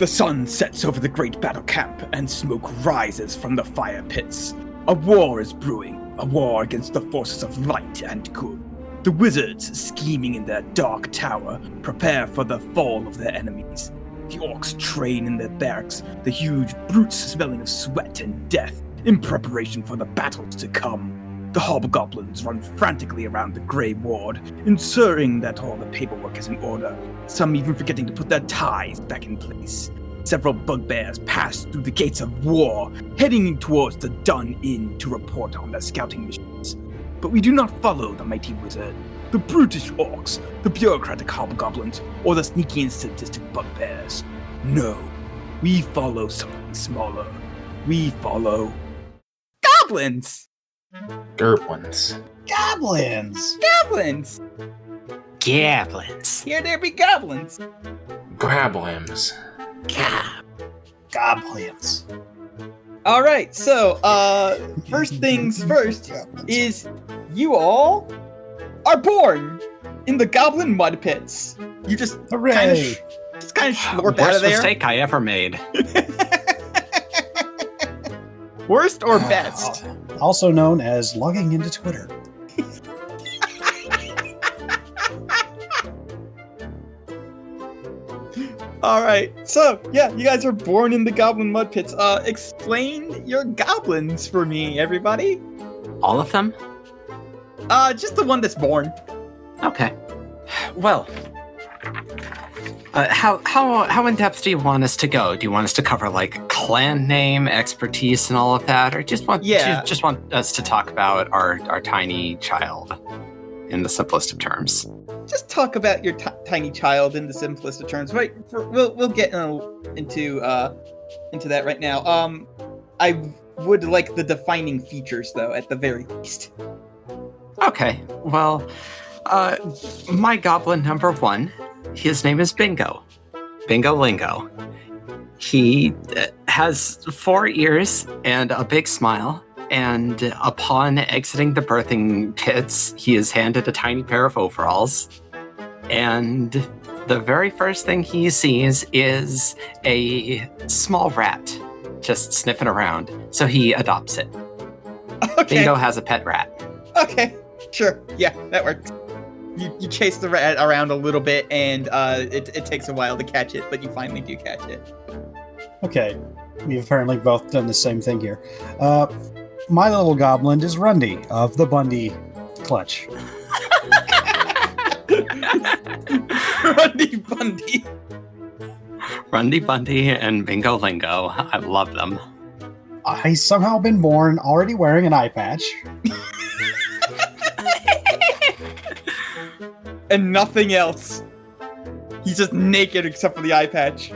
The sun sets over the great battle camp, and smoke rises from the fire pits. A war is brewing, a war against the forces of light and good. The wizards, scheming in their dark tower, prepare for the fall of their enemies. The orcs train in their barracks, the huge brutes smelling of sweat and death, in preparation for the battles to come. The hobgoblins run frantically around the Grey Ward, ensuring that all the paperwork is in order, some even forgetting to put their ties back in place. Several bugbears pass through the gates of war, heading towards the Dun Inn to report on their scouting missions. But we do not follow the mighty wizard, the brutish orcs, the bureaucratic hobgoblins, or the sneaky and sadistic bugbears. No, we follow something smaller. We follow goblins. Gerblins. Goblins! Goblins. Goblins. Here there be goblins. Grablims. Gob. Goblins. All right. So, uh, first things first is you all are born in the goblin mud pits. You just kind of, Hooray! just kind of slurp out Worst of there. mistake I ever made. Worst or best? Also known as logging into Twitter. All right. So, yeah, you guys are born in the goblin mud pits. Uh, explain your goblins for me, everybody. All of them? Uh, just the one that's born. Okay. Well, uh, how how how in depth do you want us to go? Do you want us to cover like clan name, expertise, and all of that, or just want Yeah. just want us to talk about our our tiny child in the simplest of terms? Just talk about your ti tiny child in the simplest of terms. Right. For, we'll we'll get uh, into uh into that right now. Um, I would like the defining features though, at the very least. Okay. Well, uh, my goblin number one, his name is Bingo. Bingo Lingo. He uh, has four ears and a big smile. And upon exiting the birthing pits, he is handed a tiny pair of overalls. And the very first thing he sees is a small rat just sniffing around. So he adopts it. Okay. Bingo has a pet rat. Okay, sure. Yeah, that works. You, you chase the rat around a little bit, and uh, it, it takes a while to catch it, but you finally do catch it. Okay, we've apparently both done the same thing here. Uh, my little goblin is Rundy of the Bundy Clutch. Rundy Bundy. Rundy Bundy and Bingo Lingo. I love them. I somehow been born already wearing an eye patch. And nothing else. He's just naked except for the eye patch.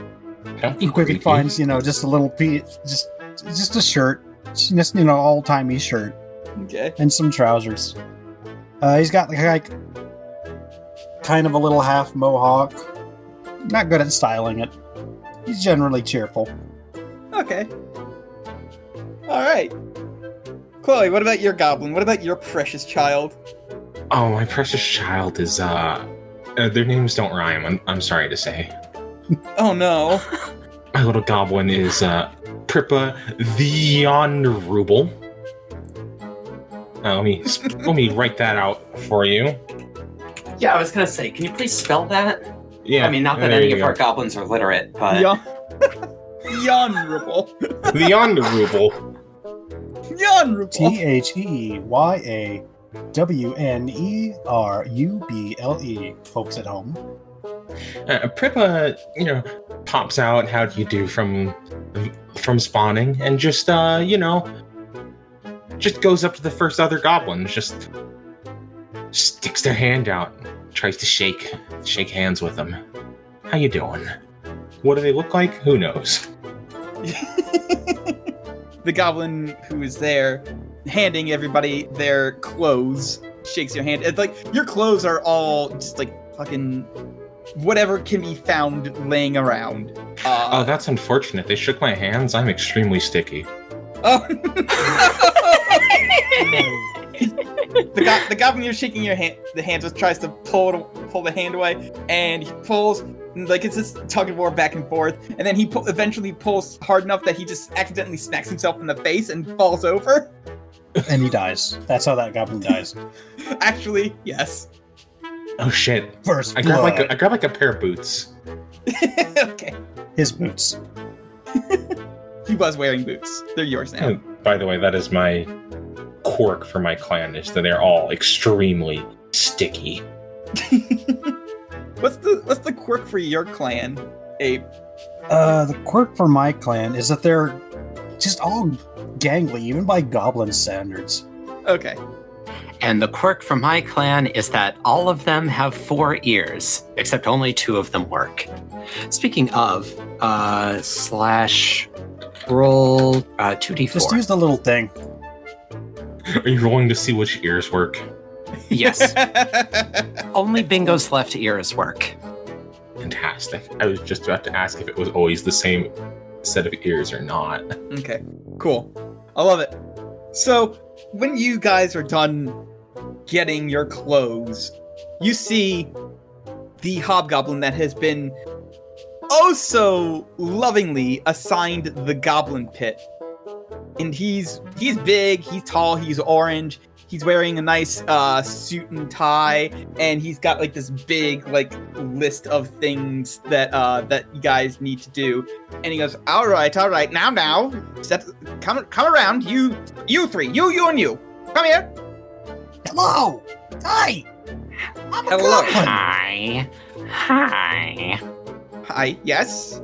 He quickly finds, you know, just a little piece, just just a shirt, just you know, old timey shirt Okay. and some trousers. Uh, he's got like, like kind of a little half mohawk. Not good at styling it. He's generally cheerful. Okay. Alright. Chloe, what about your goblin? What about your precious child? Oh, my precious child is, uh, uh their names don't rhyme, I'm, I'm sorry to say. Oh no. My little goblin is, uh, Prippa the Honorable. Uh, let me let me write that out for you. Yeah, I was gonna say, can you please spell that? Yeah, I mean, not that any of go. our goblins are literate, but Yon- Honorable. the Honorable. Honorable. T H E Y A W N E R U B L E, folks at home. Uh, Prippa, you know, pops out. How do you do from from spawning, and just uh, you know, just goes up to the first other goblin, just sticks their hand out, tries to shake shake hands with them. How you doing? What do they look like? Who knows? the goblin who is there handing everybody their clothes shakes your hand. It's like your clothes are all just like fucking whatever can be found laying around. Oh, Uh, that's unfortunate. They shook my hands. I'm extremely sticky. oh. the, go- the goblin you're shaking your hand, the hand just tries to pull it, pull the hand away, and he pulls, and, like it's just tug of war back and forth, and then he pu- eventually pulls hard enough that he just accidentally smacks himself in the face and falls over. And he dies. That's how that goblin dies. Actually, yes. Oh shit! First I grab like a, I grab like a pair of boots. okay. his boots. He was wearing boots. They're yours now. Oh, by the way, that is my quirk for my clan. Is that they're all extremely sticky. what's the what's the quirk for your clan, Abe? Uh, the quirk for my clan is that they're just all gangly, even by goblin standards. Okay. And the quirk from my clan is that all of them have four ears, except only two of them work. Speaking of, uh, slash roll uh, 2d4. Just use the little thing. Are you rolling to see which ears work? yes, only Bingo's left ears work. Fantastic. I was just about to ask if it was always the same set of ears or not. okay. Cool. I love it. So when you guys are done getting your clothes, you see the hobgoblin that has been oh so lovingly assigned the goblin pit. And he's he's big, he's tall, he's orange. He's wearing a nice uh, suit and tie, and he's got like this big like list of things that uh, that you guys need to do. And he goes, "All right, all right, now, now, step, come, come around, you, you three, you, you, and you, come here." Hello! Hi! I'm Hello. goblin! Hi. Hi. Hi, yes.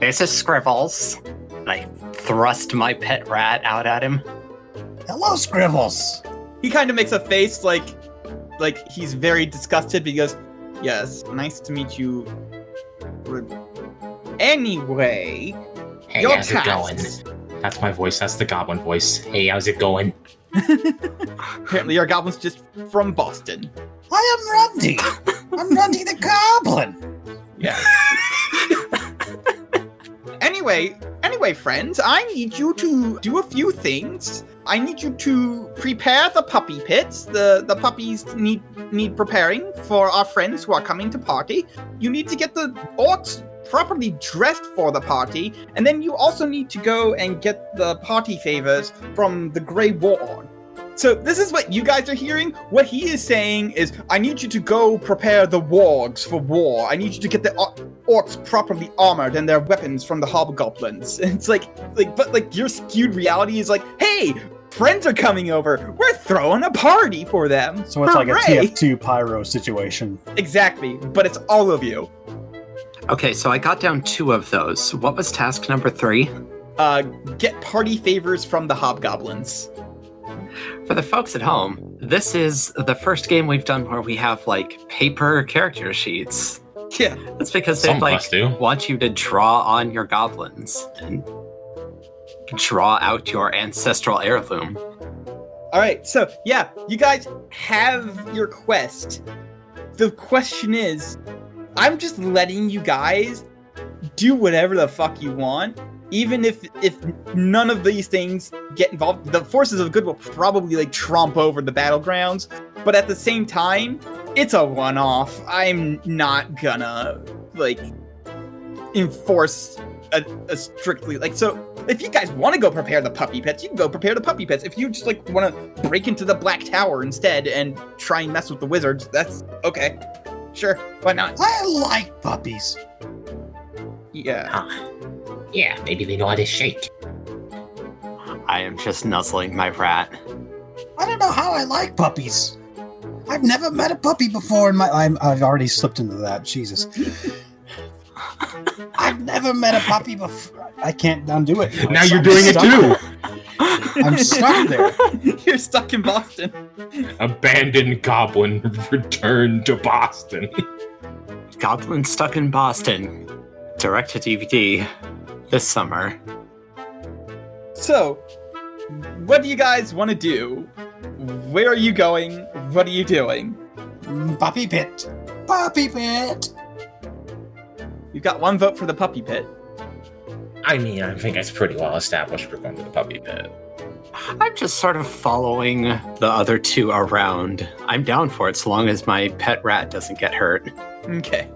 This is Scribbles. I thrust my pet rat out at him. Hello, Scribbles! He kind of makes a face like, like he's very disgusted. But he goes, "Yes, nice to meet you." Anyway, Hey, your how's it going? That's my voice. That's the goblin voice. Hey, how's it going? Apparently, your goblin's just from Boston. I am Rundy! I'm Rundy the Goblin! Yeah. Anyway, anyway, friends, I need you to do a few things. I need you to prepare the puppy pits. The the puppies need need preparing for our friends who are coming to party. You need to get the orcs properly dressed for the party, and then you also need to go and get the party favors from the Grey Warlord. So this is what you guys are hearing. What he is saying is, I need you to go prepare the wargs for war. I need you to get the orcs properly armored and their weapons from the hobgoblins. It's like, like, but like your skewed reality is like, hey, friends are coming over. We're throwing a party for them. So it's like a TF2 pyro situation. Exactly, but it's all of you. Okay, so I got down two of those. What was task number three? Uh, get party favors from the hobgoblins. For the folks at home, this is the first game we've done where we have like paper character sheets. Yeah. That's because they of like do. want you to draw on your goblins and draw out your ancestral heirloom. All right, so yeah, you guys have your quest. The question is, I'm just letting you guys do whatever the fuck you want, even if if none of these things get involved. The forces of good will probably like trump over the battlegrounds, but at the same time, it's a one-off. I'm not gonna like enforce a, a strictly like so if you guys want to go prepare the puppy pits, you can go prepare the puppy pits. If you just like want to break into the Black Tower instead and try and mess with the wizards, that's okay. Sure, why not? I like puppies. Yeah. Ah. Huh. Yeah, maybe they know how to shake. I am just nuzzling my rat. I don't know how I like puppies. I've never met a puppy before in my. I'm, I've already slipped into that. Jesus. I've never met a puppy before. I can't undo it. Now I'm you're doing it too. I'm stuck there. You're stuck in Boston. Abandoned goblin returned to Boston. Goblin Stuck in Boston. Direct to DVD this summer. So, what do you guys want to do? Where are you going? What are you doing? Puppy pit. Puppy pit. You've got one vote for the puppy pit. I mean, I think it's pretty well established we're going to the puppy pit. I'm just sort of following the other two around. I'm down for it so long as my pet rat doesn't get hurt. Okay.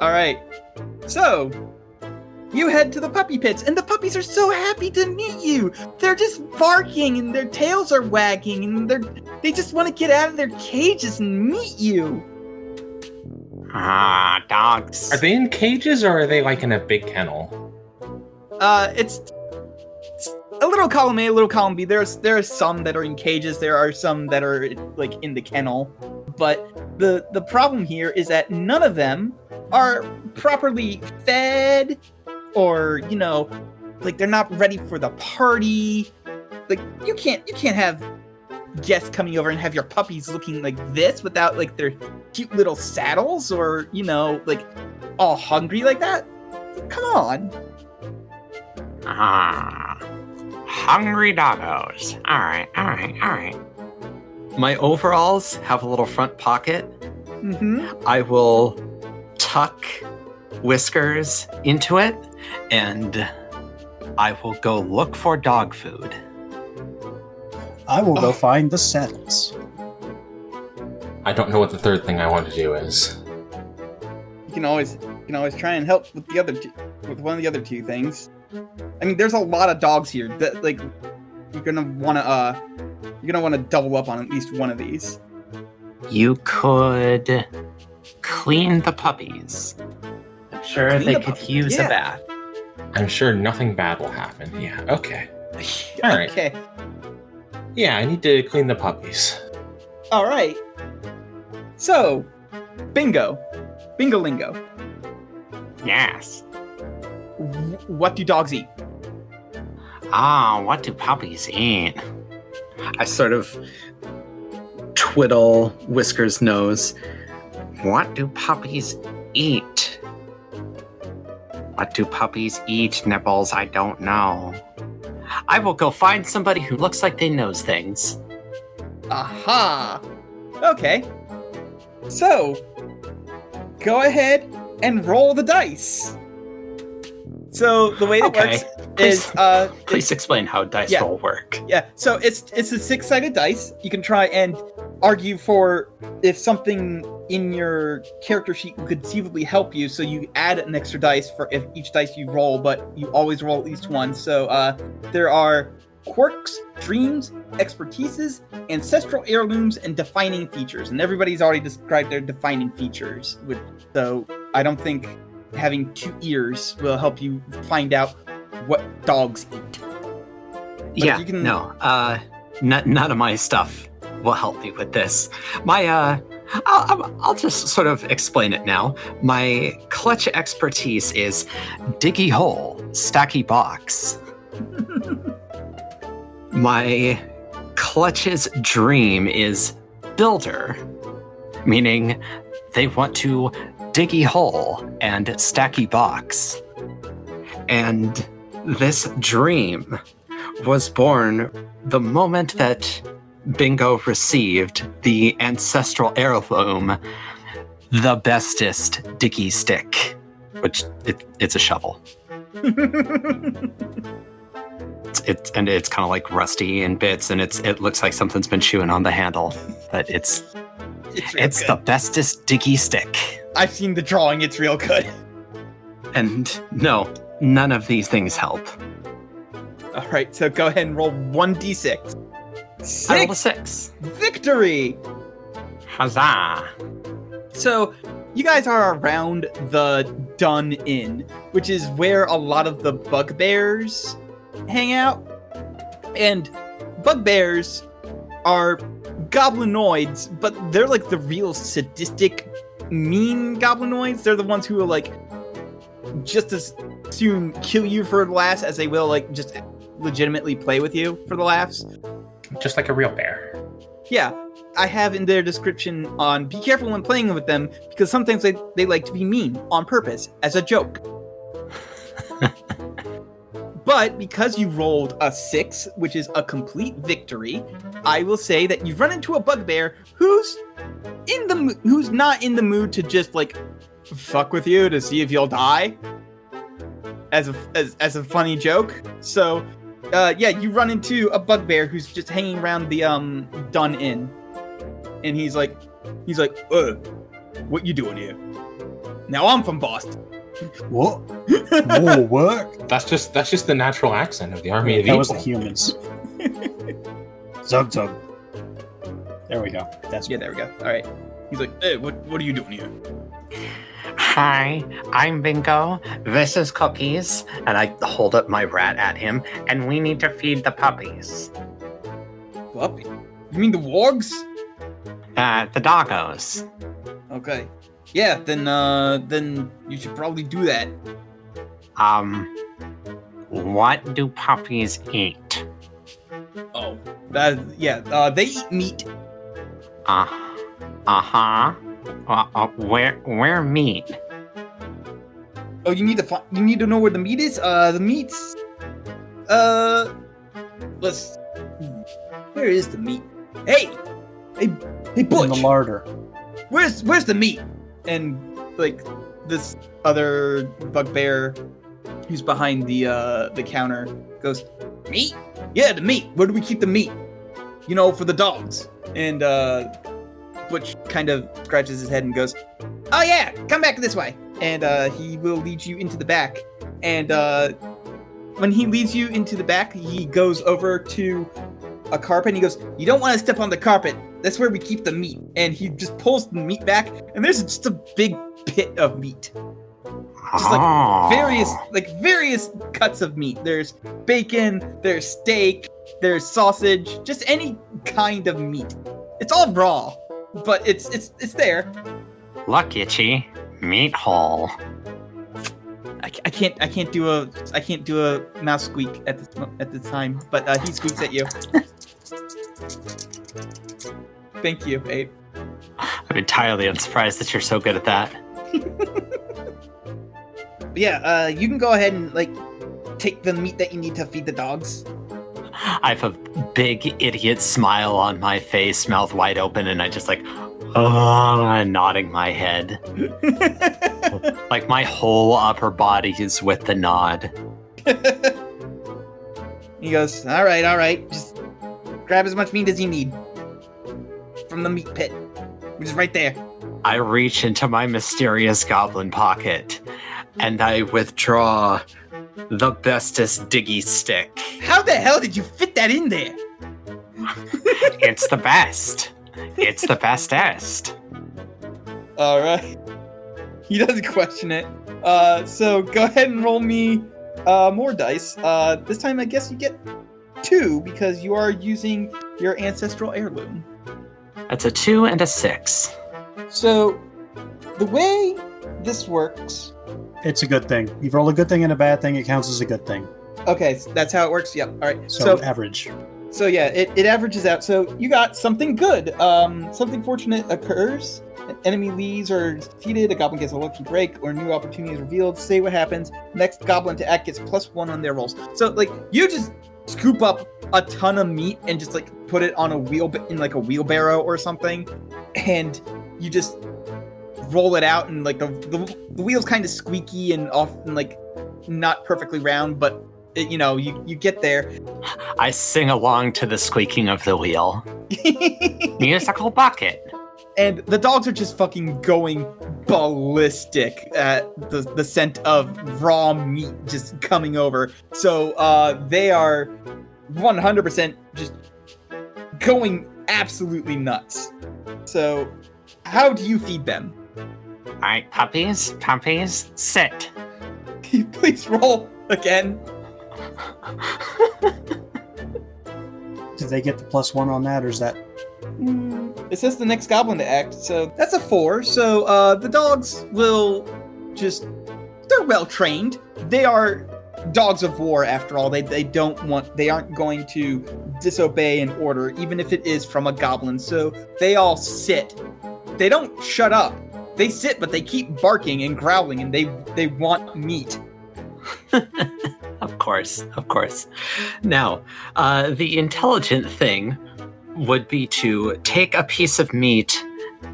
All right. So, you head to the puppy pits, and the puppies are so happy to meet you. They're just barking, and their tails are wagging, and they're they just want to get out of their cages and meet you. Ah, dogs. Are they in cages or are they like in a big kennel? Uh, it's, it's a little column A, a little column B. There's there are some that are in cages. There are some that are like in the kennel. But the the problem here is that none of them are properly fed, or you know, like they're not ready for the party. Like you can't you can't have guests coming over and have your puppies looking like this without like their cute little saddles or you know like all hungry like that. Come on. Ah, hungry doggos. All right, all right, all right. My overalls have a little front pocket. Mm-hmm. I will tuck Whiskers into it, and I will go look for dog food. I will go Oh. find the saddles. I don't know what the third thing I want to do is. You can always you can always try and help with the other two, with one of the other two things. I mean, there's a lot of dogs here that like you're gonna want to uh you're gonna want to double up on at least one of these. You could clean the puppies. I'm sure Clean they the could puppies, use yeah. a bath. I'm sure nothing bad will happen. Yeah, okay. All right. Okay. Yeah, I need to clean the puppies. All right. So, bingo, bingo lingo. Yes. What do dogs eat? Ah, what do puppies eat? I sort of twiddle Whisker's nose. What do puppies eat? What do puppies eat, Nibbles? I don't know. I will go find somebody who looks like they knows things. Aha! Okay. So, go ahead and roll the dice. So the way it Okay. works is uh Please explain how dice Yeah. roll work. yeah, so it's it's a six-sided dice. You can try and argue for if something in your character sheet could conceivably help you, so you add an extra dice for if each dice you roll, but you always roll at least one. So uh there are quirks, dreams, expertises, ancestral heirlooms, and defining features. And everybody's already described their defining features. With, so I don't think having two ears will help you find out what dogs eat. if yeah, you can- no, uh, n- none of my stuff will help me with this. My, uh, I'll, I'll- just sort of explain it now. My clutch expertise is diggy hole, stacky box. My clutch's dream is builder, meaning they want to diggy hole and stacky box. And this dream was born the moment that Bingo received the ancestral heirloom, the bestest diggy stick, which it, it's a shovel. It's, it's and it's kind of like rusty in bits, and it's it looks like something's been chewing on the handle, but it's It's, it's the bestest diggy stick. I've seen the drawing. It's real good. And no, none of these things help. All right, so go ahead and roll one d6. I rolled a Six six. victory. Huzzah! So you guys are around the Dun Inn, which is where a lot of the bugbears hang out. And bugbears are goblinoids, but they're like the real sadistic, mean goblinoids. They're the ones who will like just as soon kill you for the laughs as they will like just legitimately play with you for the laughs. Just like a real bear. Yeah, I have in their description on be careful when playing with them because sometimes they, they like to be mean on purpose as a joke. but because you rolled a six, which is a complete victory, I will say that you've run into a bugbear who's in the who's not in the mood to just like fuck with you to see if you'll die as a as, as a funny joke. So uh, yeah, you run into a bugbear who's just hanging around the um Dun Inn, and he's like, he's like, uh, what you doing here? Now I'm from Boston. What? More work? That's just that's just the natural accent of the army of that evil. was the humans. Zug zug. There we go. That's Yeah, there we go. All right. He's like, hey, what, what are you doing here? Hi, I'm Bingo. This is Cookies. And I hold up my rat at him, and we need to feed the puppies. Puppy? You mean the wargs? Uh, the doggos. Okay. Yeah, then uh then you should probably do that. Um, what do puppies eat? Oh. That yeah, uh they eat meat. Uh, uh-huh. Uh, huh. uh, where, where meat? Oh, you need to find you need to know where the meat is? Uh the meat's uh let's where is the meat? Hey! Hey hey Butch. in the larder. where's where's the meat? And like this other bugbear who's behind the uh the counter goes, Meat? Yeah, the meat. Where do we keep the meat? You know, for the dogs. And uh Butch kind of scratches his head and goes, Oh yeah, come back this way. And uh he will lead you into the back. And uh when he leads you into the back, he goes over to a carpet and he goes, You don't want to step on the carpet. That's where we keep the meat. And he just pulls the meat back, and there's just a big pit of meat. Just like Oh. various like various cuts of meat. There's bacon, there's steak, there's sausage, just any kind of meat. It's all raw, but it's it's it's there. Look, Itchy. Meat hole. I, I can't I can't do a I can't do a mouse squeak at this at this time, but uh, he squeaks at you. Thank you, Abe. I'm entirely unsurprised that you're so good at that. Yeah, uh, you can go ahead and like take the meat that you need to feed the dogs. I have a big idiot smile on my face, mouth wide open, and I just like, oh, nodding my head. Like my whole upper body is with the nod. he goes, "All right, all right, just grab as much meat as you need from the meat pit, which is right there." I reach into my mysterious goblin pocket and I withdraw the bestest diggy stick. How the hell did you fit that in there? It's the best. It's the bestest. All right. He doesn't question it. Uh, so go ahead and roll me uh, more dice. Uh, this time, I guess you get two because you are using your ancestral heirloom. That's a two and a six. So, the way this works. It's a good thing. You roll a good thing and a bad thing, it counts as a good thing. Okay, so that's how it works. Yep. All right. So, So, average. so yeah, it, it averages out. So you got something good. Um, something fortunate occurs. An enemy leaves or is defeated. A goblin gets a lucky break or new opportunity is revealed. Say what happens. Next goblin to act gets plus one on their rolls. So like you just scoop up a ton of meat and just like put it on a wheel in like a wheelbarrow or something, and you just roll it out and like the the, the wheel's kind of squeaky and often like not perfectly round, but it, you know you you get there. I sing along to the squeaking of the wheel. Musical bucket. and the dogs are just fucking going ballistic at the, the scent of raw meat just coming over. So uh, they are 100% just going absolutely nuts. So, how do you feed them? All right, puppies, puppies, sit. Can you please roll again? Did they get the plus one on that, or is that It says the next goblin to act, so that's a four. So uh, the dogs will just. They're well trained. They are dogs of war, after all. They, they don't want. They aren't going to disobey an order, even if it is from a goblin. So they all sit. They don't shut up. They sit, but they keep barking and growling, and they they want meat. Of course, of course. Now, uh, the intelligent thing would be to take a piece of meat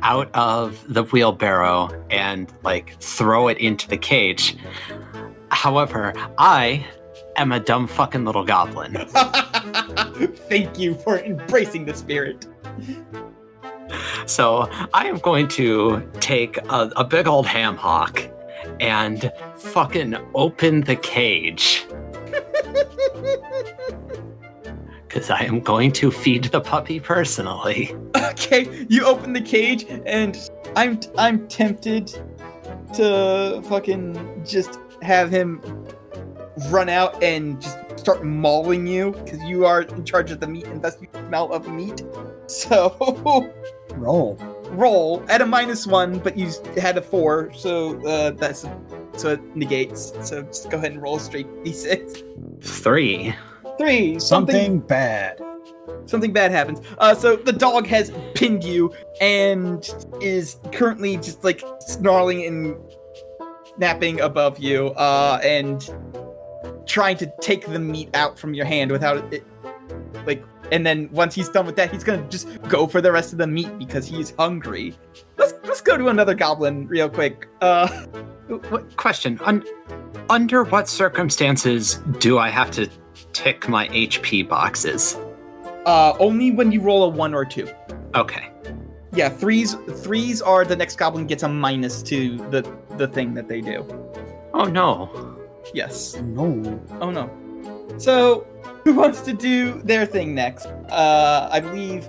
out of the wheelbarrow and like throw it into the cage. However, I am a dumb fucking little goblin. Thank you for embracing the spirit. So I am going to take a, a big old ham hock and fucking open the cage. Because I am going to feed the puppy personally. Okay, you open the cage, and I'm I'm tempted to fucking just have him run out and just start mauling you because you are in charge of the meat and thus you smell of meat. So Roll. roll at a minus one, but you had a four, so uh, that's so it negates. So just go ahead and roll a straight d6. Three. Three. Something bad. something bad happens. Uh, so the dog has pinned you and is currently just like snarling and napping above you, uh, and trying to take the meat out from your hand without it, like. And then once he's done with that, he's gonna just go for the rest of the meat because he's hungry. Let's let's go to another goblin real quick. Uh, What question? Un- under what circumstances do I have to tick my HP boxes? uh, only when you roll a one or two. Okay. Yeah, threes threes are the next goblin gets a minus to the the thing that they do. Oh no. Yes. No. Oh no. So, who wants to do their thing next? Uh, I believe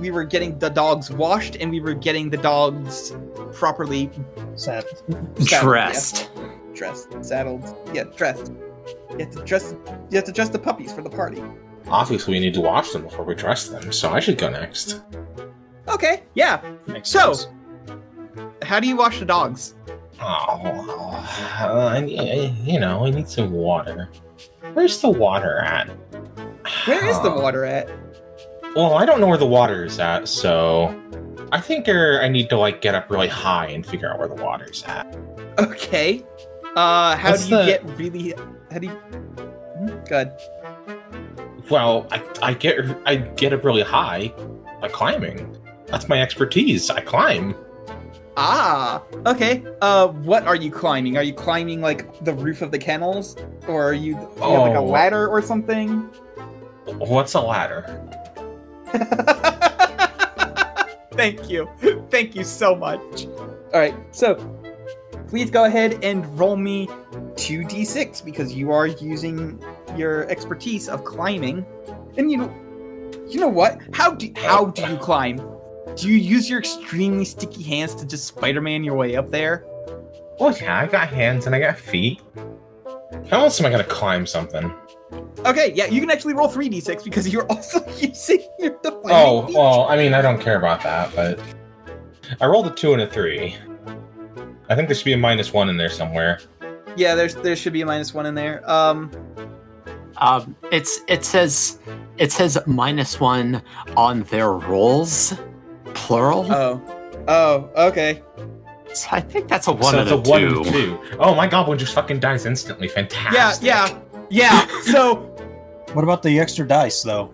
we were getting the dogs washed and we were getting the dogs properly Sad. Saddled, Dressed. yeah. dressed, saddled. Yeah, dressed. You have to dress. You have to dress the puppies for the party. Obviously, we need to wash them before we dress them, so I should go next. Okay. Yeah. Makes So- sense. How do you wash the dogs? Oh, I, I- you know, I need some water. Where's the water at? Where is the water at? Well, I don't know where the water is at, so I think er, I need to like get up really high and figure out where the water's at. Okay. Uh, how What's do you the- get really? How do you? Hmm, Good. Well, I, I get I get up really high by climbing. That's my expertise. I climb. Ah, okay. Uh, what are you climbing? Are you climbing like the roof of the kennels, or are you, you have, like a Oh. ladder or something? What's a ladder? Thank you, thank you so much. All right, so please go ahead and roll me two d6 because you are using your expertise of climbing, and you know, you know what? How do how do you climb? Do you use your extremely sticky hands to just Spider-Man your way up there? Well, yeah, I got hands and I got feet. How else am I gonna climb something? Okay, yeah, you can actually roll 3d6 because you're also using your defining Oh, feat. well, I mean, I don't care about that, but I rolled a two and a three. I think there should be a minus one in there somewhere. Yeah, there's there should be a minus one in there. Um, Um, it's it says it says minus one on their rolls, plural. oh, oh, okay. so I think that's a one so and it's a, a one two. and two. Oh, my goblin just fucking dies instantly. Fantastic. yeah, yeah. Yeah. so, What about the extra dice, though?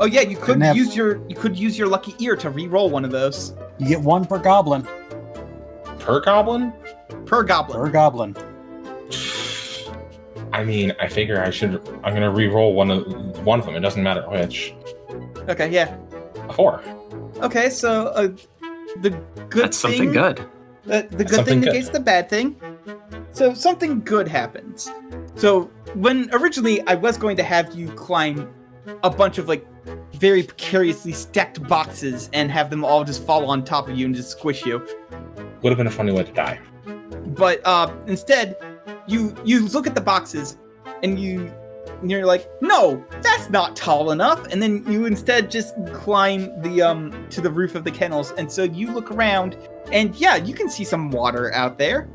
oh yeah, you could have- use your you could use your lucky ear to re-roll one of those You get one per goblin. Per goblin? per goblin. Per goblin. I mean, I figure I should. I'm gonna re-roll one of one of them. It doesn't matter which. Okay, yeah. A four. Okay, so uh, the good That's thing, something good. Uh, the good thing good. negates the bad thing. So something good happens. So when originally I was going to have you climb a bunch of like very precariously stacked boxes and have them all just fall on top of you and just squish you. Would have been a funny way to die. But uh, instead, you you look at the boxes and you and you're like, no, that's not tall enough. And then you instead just climb the um to the roof of the kennels, and so you look around, and yeah, you can see some water out there.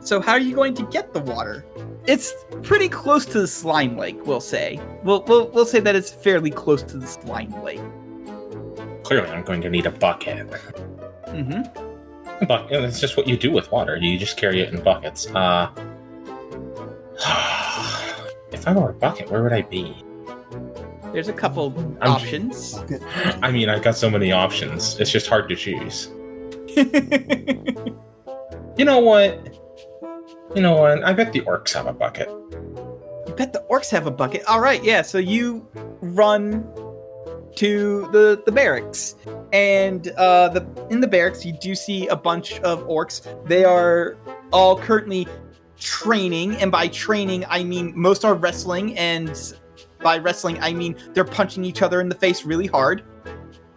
So how are you going to get the water? It's pretty close to the slime lake, we'll say. We'll we'll, we'll say that it's fairly close to the slime lake. Clearly, I'm going to need a bucket. Mm-hmm. A bucket. That's just what you do with water. You just carry it in buckets. Uh. If I were a bucket, where would I be? There's a couple I'm- options. I mean, I've got so many options. It's just hard to choose. You know what? You know what? I bet the orcs have a bucket. You bet the orcs have a bucket. All right, yeah. So you run to the the barracks, and uh, the in the barracks you do see a bunch of orcs. They are all currently training, and by training I mean most are wrestling, and by wrestling I mean they're punching each other in the face really hard.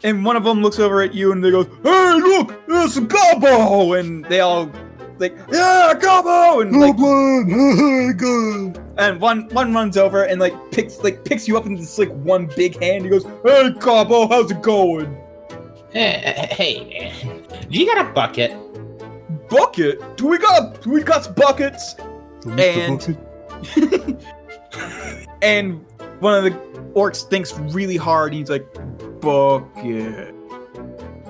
And one of them looks over at you and they go, "Hey, look, it's a Gobbo!" And they all like, "Yeah, Gobbo!" And like, good. and one one runs over and like picks like picks you up in this like one big hand. He goes, "Hey, Gobbo, how's it going?" Eh, eh, hey, hey, do you got a bucket? Bucket? Do we got do we got buckets? And- And one of the orcs thinks really hard. He's like, "Bucket,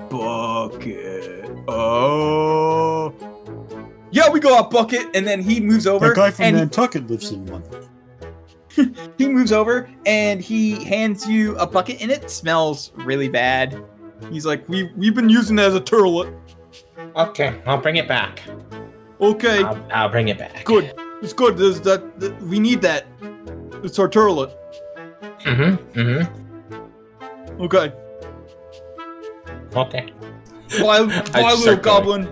bucket, oh." Yeah, we got a bucket, and then he moves over. That guy from and Nantucket lives in one. he moves over and he hands you a bucket and it smells really bad. He's like, we we've been using it as a turlet. Okay, I'll bring it back. Okay, I'll, I'll bring it back. good. It's good. There's that, that we need that. It's our turlet. Mm-hmm. Mm-hmm. Okay. Okay. Bye, I bye little going. goblin.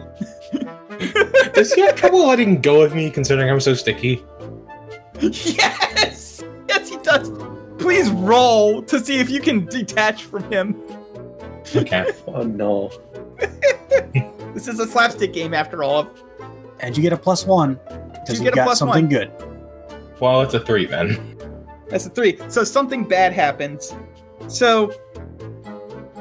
Does he have trouble letting go of me considering I'm so sticky? yes, yes, he does. Please roll to see if you can detach from him. Okay. Oh no. This is a slapstick game after all. And you get a plus one because You you get a got something one. good. well, it's a three then. That's a three. So something bad happens. So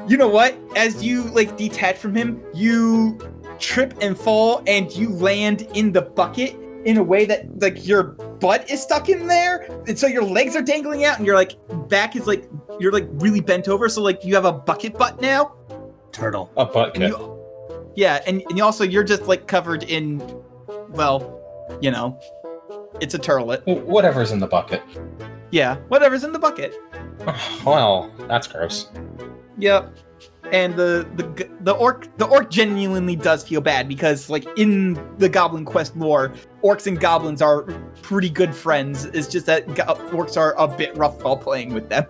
you know what? As you like detach from him, you trip and fall and you land in the bucket in a way that like your butt is stuck in there. And so your legs are dangling out and your like back is like you're like really bent over. So like you have a bucket butt now. Turtle. A butt And you Yeah, and, and also you're just like covered in well, you know, it's a turlet. Whatever's in the bucket. Yeah, whatever's in the bucket. Well, that's gross. Yep. And the the the orc the orc genuinely does feel bad because like in the Goblin Quest lore, orcs and goblins are pretty good friends. It's just that go- orcs are a bit rough while playing with them.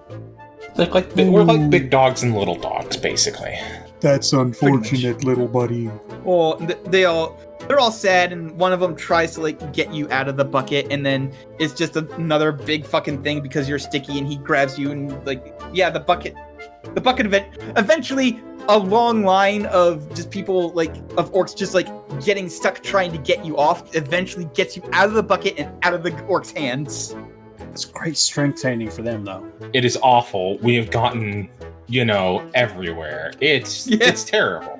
Like, like we're like big dogs and little dogs, basically. That's unfortunate, little buddy. Well, they all they're all sad, and one of them tries to like get you out of the bucket, and then it's just another big fucking thing because you're sticky, and he grabs you, and like yeah, the bucket, the bucket event. Eventually, a long line of just people like of orcs just like getting stuck trying to get you off. Eventually, gets you out of the bucket and out of the orc's hands. That's great strength training for them, though. It is awful. We have gotten, you know, everywhere. It's Yeah. it's terrible.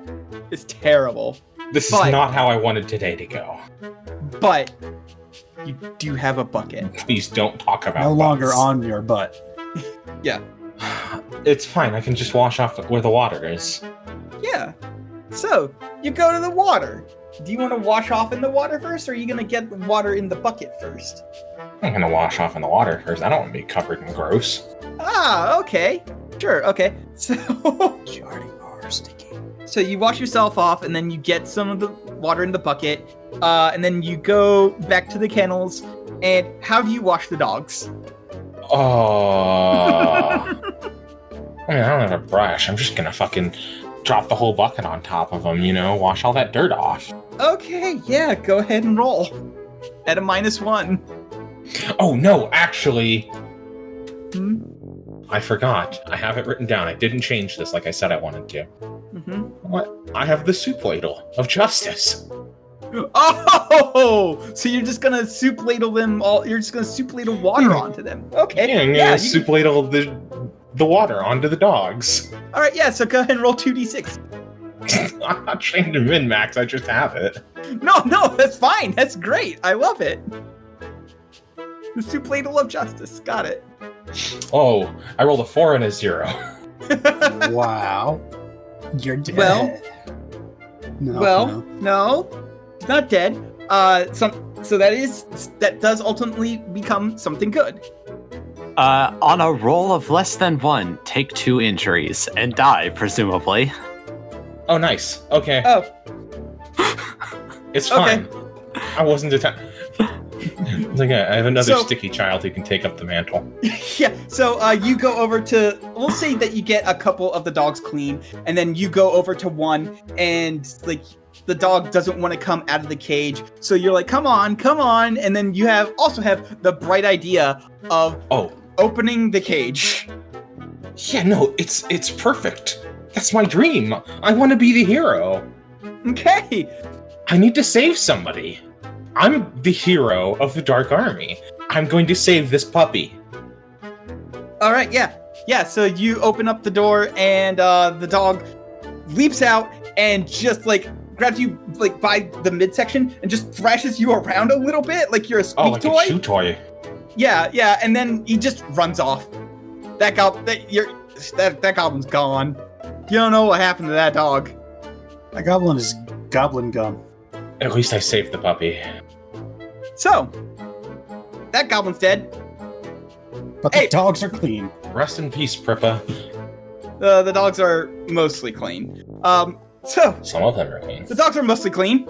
It's terrible, This But- is not how I wanted today to go. but you do have a bucket. Please don't talk about No longer on your butt. Yeah. It's fine. I can just wash off where the water is. Yeah. So you go to the water. Do you want to wash off in the water first, or are you gonna get the water in the bucket first? I'm gonna wash off in the water first. I don't want to be covered in gross. Ah, okay. Sure, okay. So You already are sticky. so you wash yourself off and then you get some of the water in the bucket. Uh, and then you go back to the kennels. And how do you wash the dogs? Oh. I mean, I don't have a brush. I'm just gonna fucking drop the whole bucket on top of them. You know, wash all that dirt off. Okay, yeah, go ahead and roll. At a minus one. Oh no, actually, Hmm? I forgot. I have it written down. I didn't change this like I said I wanted to. hmm What? I have the soup ladle of justice. Oh, so you're just gonna soup ladle them all? You're just gonna soup ladle water onto them? Okay. Yeah, yeah. you- soup ladle the the water onto the dogs. all right. Yeah. So go ahead and roll two d six. I'm not trying to min max. I just have it. No, no, that's fine. That's great. I love it. The soup ladle of justice. Got it. Oh, I rolled a four and a zero. Wow. You're dead. Well- no, well, no. no, not dead. Uh, some. So that is that does ultimately become something good. Uh, on a roll of less than one, take two injuries and die, presumably. Oh, nice. Okay, Oh, it's fine. okay. fine. I wasn't attacked. It's like I have another So- sticky child who can take up the mantle. yeah. So uh, you go over to. We'll say that you get a couple of the dogs clean, and then you go over to one, and like the dog doesn't want to come out of the cage. So you're like, "Come on, come on!" And then you have also have the bright idea of Oh, opening the cage. yeah, no, it's it's perfect. That's my dream. I want to be the hero. Okay. I need to save somebody. I'm the hero of the Dark Army. I'm going to save this puppy. All right. Yeah. Yeah. So you open up the door, and uh, the dog leaps out and just like grabs you like by the midsection and just thrashes you around a little bit, like you're a squeak Oh, like toy. a chew toy. Yeah, yeah, and then he just runs off. That gob that you're that that goblin's gone. You don't know what happened to that dog. That goblin is goblin gum. At least I saved the puppy. So that goblin's dead. But Hey. the dogs are clean. Rest in peace, Prippa. Uh, the dogs are mostly clean. Um, so Some of them are clean. the dogs are mostly clean.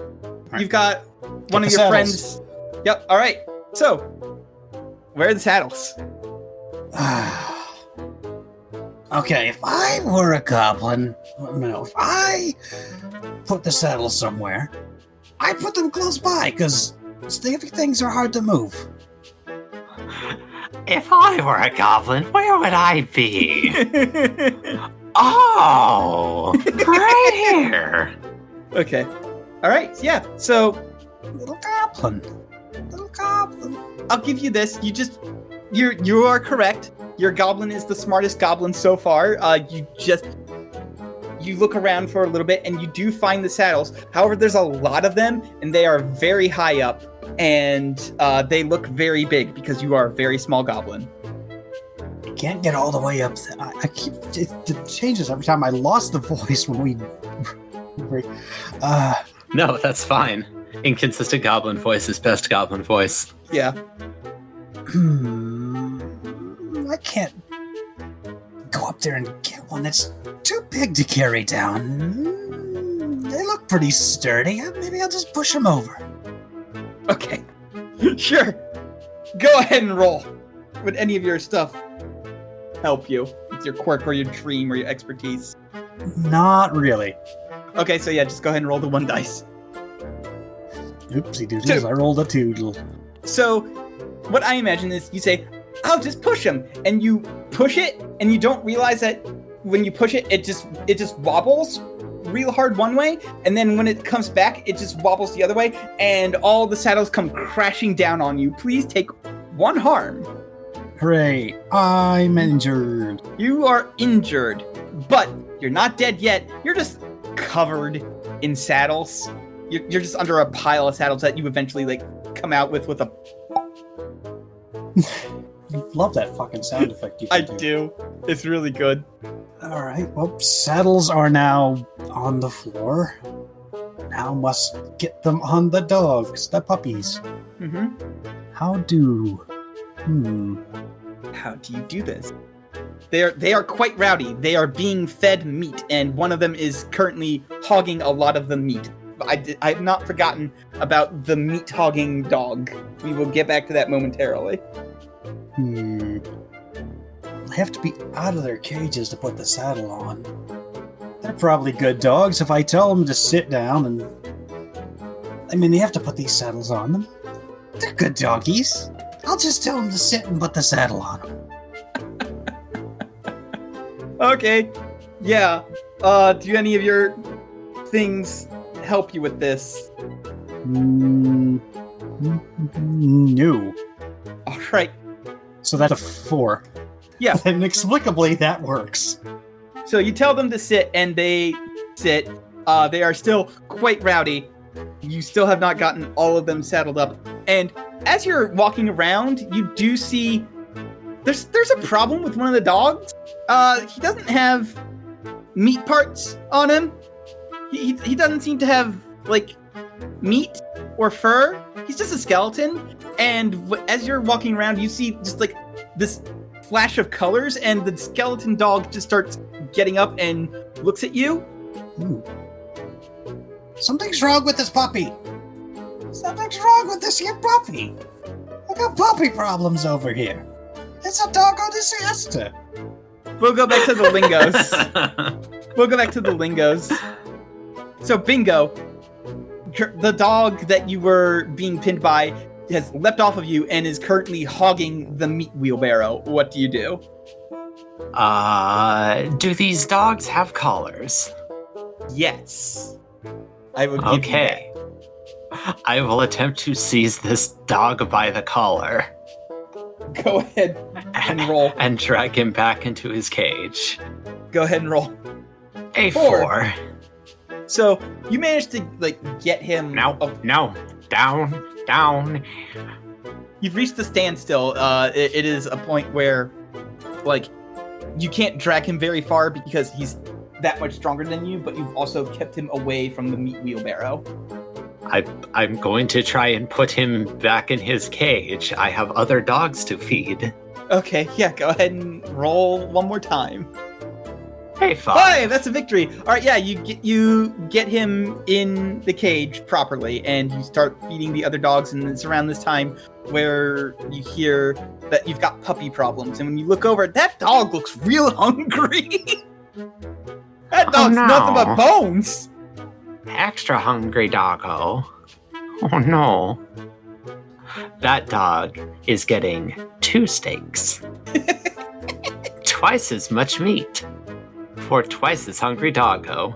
You've got one of your saddles. friends. Yep. All right. So where are the saddles? okay, if I were a goblin, no, if I put the saddle somewhere, I put them close by because things are hard to move. If I were a goblin, where would I be? Oh, right here. okay. All right. Yeah. So Little goblin. Little goblin. I'll give you this. You just you're you are correct. Your goblin is the smartest goblin so far. Uh, you just you look around for a little bit and you do find the saddles. However, there's a lot of them and they are very high up and uh, they look very big because you are a very small goblin. I can't get all the way up there. I, I keep it, it changes every time. I lost the voice when we. Uh, No, that's fine. Inconsistent goblin voice is best goblin voice. Yeah. hmm, I can't go up there and get one that's too big to carry down. Hmm, They look pretty sturdy. Uh, Maybe I'll just push them over. Okay. sure. Go ahead and roll. Would any of your stuff help you with your quirk or your dream or your expertise? Not really. Okay, so yeah, just go ahead and roll the one dice. Oopsie doodles, I rolled a toodle. So, what I imagine is you say, "I'll just push him," and you push it, and you don't realize that when you push it, it just it just wobbles real hard one way, and then when it comes back, it just wobbles the other way, and all the saddles come crashing down on you. Please take one harm. Hooray, I'm injured. You are injured, but you're not dead yet. You're just covered in saddles. You're, you're just under a pile of saddles that you eventually like come out with with a. Love that fucking sound effect you I can do. It's really good. All right. Well, saddles are now on the floor. Now must get them on the dogs, the puppies. hmm How do? Hmm. How do you do this? They are they are quite rowdy. They are being fed meat, and one of them is currently hogging a lot of the meat. I did, I have not forgotten about the meat hogging dog. We will get back to that momentarily. Hmm. They have to be out of their cages to put the saddle on. They're probably good dogs if I tell them to sit down and. I mean, they have to put these saddles on them. They're good doggies. I'll just tell them to sit and put the saddle on them. Okay. Yeah. Uh, do any of your things help you with this? Mm, no. All right. So that's a four. Yeah. Inexplicably, that works. So you tell them to sit, and they sit. Uh, they are still quite rowdy. You still have not gotten all of them saddled up. And as you're walking around, you do see there's there's a problem with one of the dogs. Uh, he doesn't have meat parts on him. He, he, he doesn't seem to have like meat or fur. He's just a skeleton. And w- as you're walking around, you see just like this flash of colors, and the skeleton dog just starts getting up and looks at you. Ooh. Something's wrong with this puppy. Something's wrong with this here puppy. I got puppy problems over here. It's a dog doggo disaster. We'll go back to the lingos. we'll go back to the lingos. So, Bingo, the dog that you were being pinned by has leapt off of you and is currently hogging the meat wheelbarrow. What do you do? uh, do these dogs have collars? Yes. I will Okay. I will attempt to seize this dog by the collar. Go ahead and roll. and drag him back into his cage. Go ahead and roll. A Four. four. So you managed to like get him. No, Oh, no. Down, down. you've reached a standstill. Uh, it- it is a point where, like, you can't drag him very far because he's that much stronger than you. But you've also kept him away from the meat wheelbarrow. I, I'm going to try and put him back in his cage. I have other dogs to feed. Okay, yeah. Go ahead and roll one more time. Hey, five. Five. That's a victory. All right. Yeah. You get you get him in the cage properly, and you start feeding the other dogs. And it's around this time where you hear that you've got puppy problems. And when you look over, that dog looks real hungry. that Oh, dog's nothing but bones. Extra hungry doggo. Oh no. That dog is getting two steaks. twice as much meat for twice as hungry dog, doggo.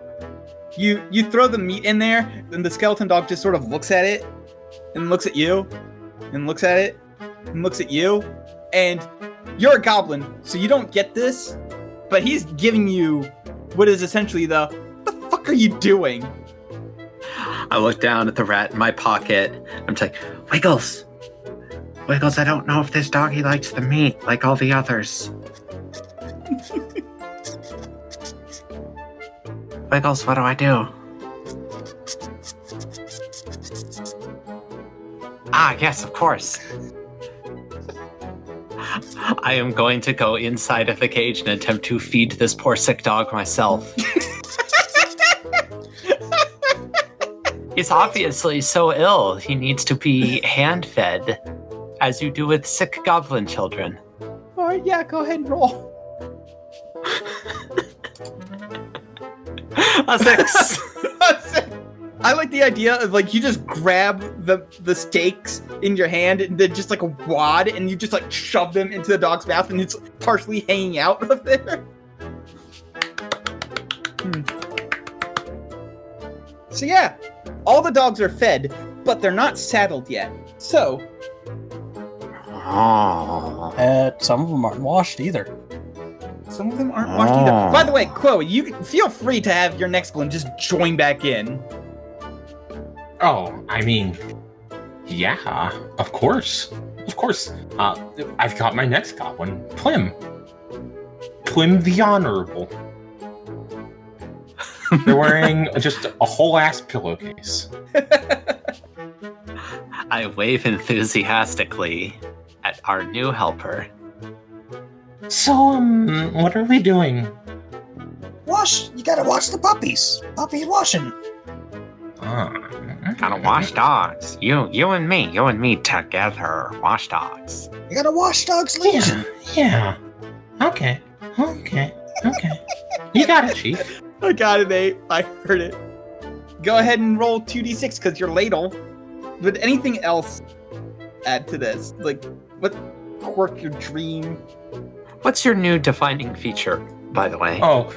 You you throw the meat in there, and the skeleton dog just sort of looks at it, and looks at you, and looks at it, and looks at you, and you're a goblin, so you don't get this, but he's giving you what is essentially the what the fuck are you doing? I look down at the rat in my pocket. I'm like, Wiggles! Wiggles, I don't know if this doggy likes the meat like all the others. Wiggles, what do I do? Ah, yes, of course. I am going to go inside of the cage and attempt to feed this poor sick dog myself. He's obviously so ill, he needs to be hand fed, as you do with sick goblin children. All right, yeah, go ahead and roll. A six. I like the idea of like you just grab the the stakes in your hand and then just like a wad and you just like shove them into the dog's mouth and it's partially hanging out of there. Hmm. So yeah, all the dogs are fed, but they're not saddled yet. So oh. Uh, some of them aren't washed either. Some of them aren't washed either. Oh. By the way, Chloe, you feel free to have your next one just join back in. Oh, I mean, yeah, of course. Of course. Uh, I've got my next goblin, Plim. Plim the Honorable. They're wearing just a whole ass pillowcase. I wave enthusiastically at our new helper. So, um, what are we doing? Wash. You gotta wash the puppies. Puppies washing. Ah, Gotta wash dogs. You, you and me, you and me together. Wash dogs. You gotta wash dogs' legion. Yeah. Okay. Okay. Okay. You got it, Chief. I got it, Nate. I heard it. Go ahead and roll 2d6 because you're ladle. Would anything else add to this? Like, what quirk your dream? What's your new defining feature, by the way? Oh,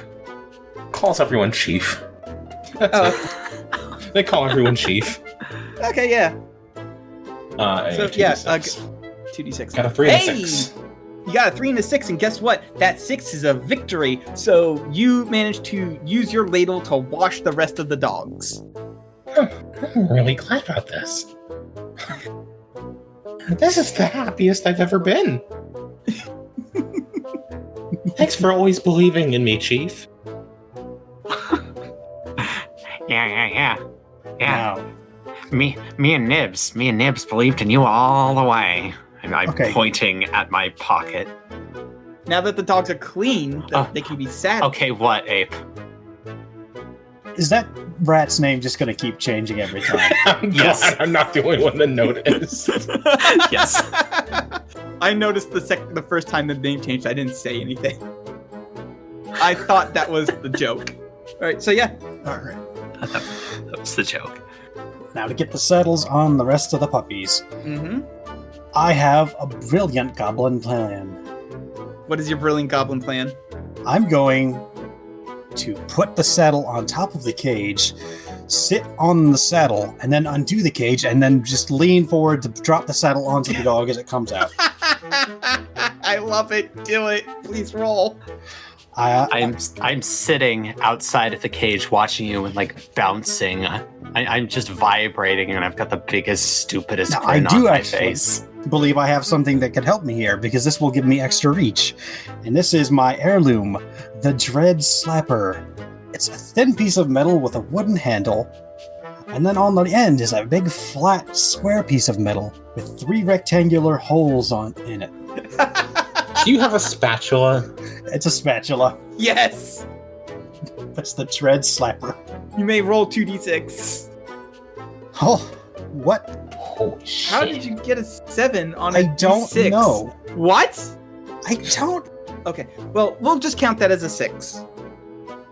calls everyone Chief. Oh, They call everyone Chief. okay, yeah. Uh, So, a yeah, 2d6. 2d6. got a three and a Hey! six. You got a three and a six, and guess what? That six is a victory. So you managed to use your ladle to wash the rest of the dogs. I'm really glad about this. this is the happiest I've ever been. Thanks for always believing in me, Chief. Yeah, yeah, yeah. Yeah. Now, Me, me and Nibs, me and Nibs believed in you all the way. And I'm Okay. pointing at my pocket. Now that the dogs are clean, that Oh. they can be saddled. Okay, what, Ape? Is that rat's name just going to keep changing every time? I'm Yes. glad I'm not the only one that noticed. yes. I noticed the sec- the first time the name changed. I didn't say anything. I thought that was the joke. All right, so yeah, All right. That was the joke. Now to get the saddles on the rest of the puppies, hmm I have a brilliant goblin plan. what is your brilliant goblin plan? I'm going to put the saddle on top of the cage, sit on the saddle, and then undo the cage, and then just lean forward to drop the saddle onto the dog as it comes out. I love it. Do it. Please roll. I, uh, I'm I'm sitting outside of the cage watching you and like bouncing. I, I'm just vibrating and I've got the biggest, stupidest Now, I grin do on my actually. face. Believe I have something that could help me here because this will give me extra reach. And this is my heirloom, the Dread Slapper. It's a thin piece of metal with a wooden handle, and then on the end is a big flat square piece of metal with three rectangular holes on in it. Do you have a spatula? It's a spatula. Yes. That's the Dread Slapper. You may roll 2d6. Oh, what? Holy shit. How did you get a 7 on a I don't d6? know. What? I don't. Okay. Well, we'll just count that as a 6.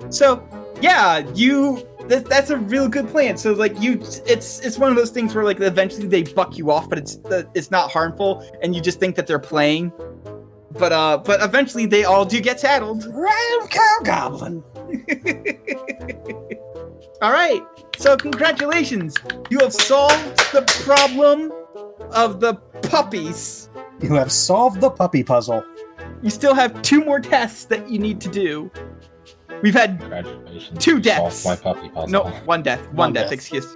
So, yeah, you that, that's a real good plan. So like you it's it's one of those things where like eventually they buck you off, but it's uh, it's not harmful and you just think that they're playing. But uh but eventually they all do get saddled. Ram Cow Goblin. All right. So congratulations. You have solved the problem of the puppies. You have solved the puppy puzzle. You still have two more tests that you need to do. We've had Two deaths. My puppy puzzle. no one death, one, One death, death. excuse.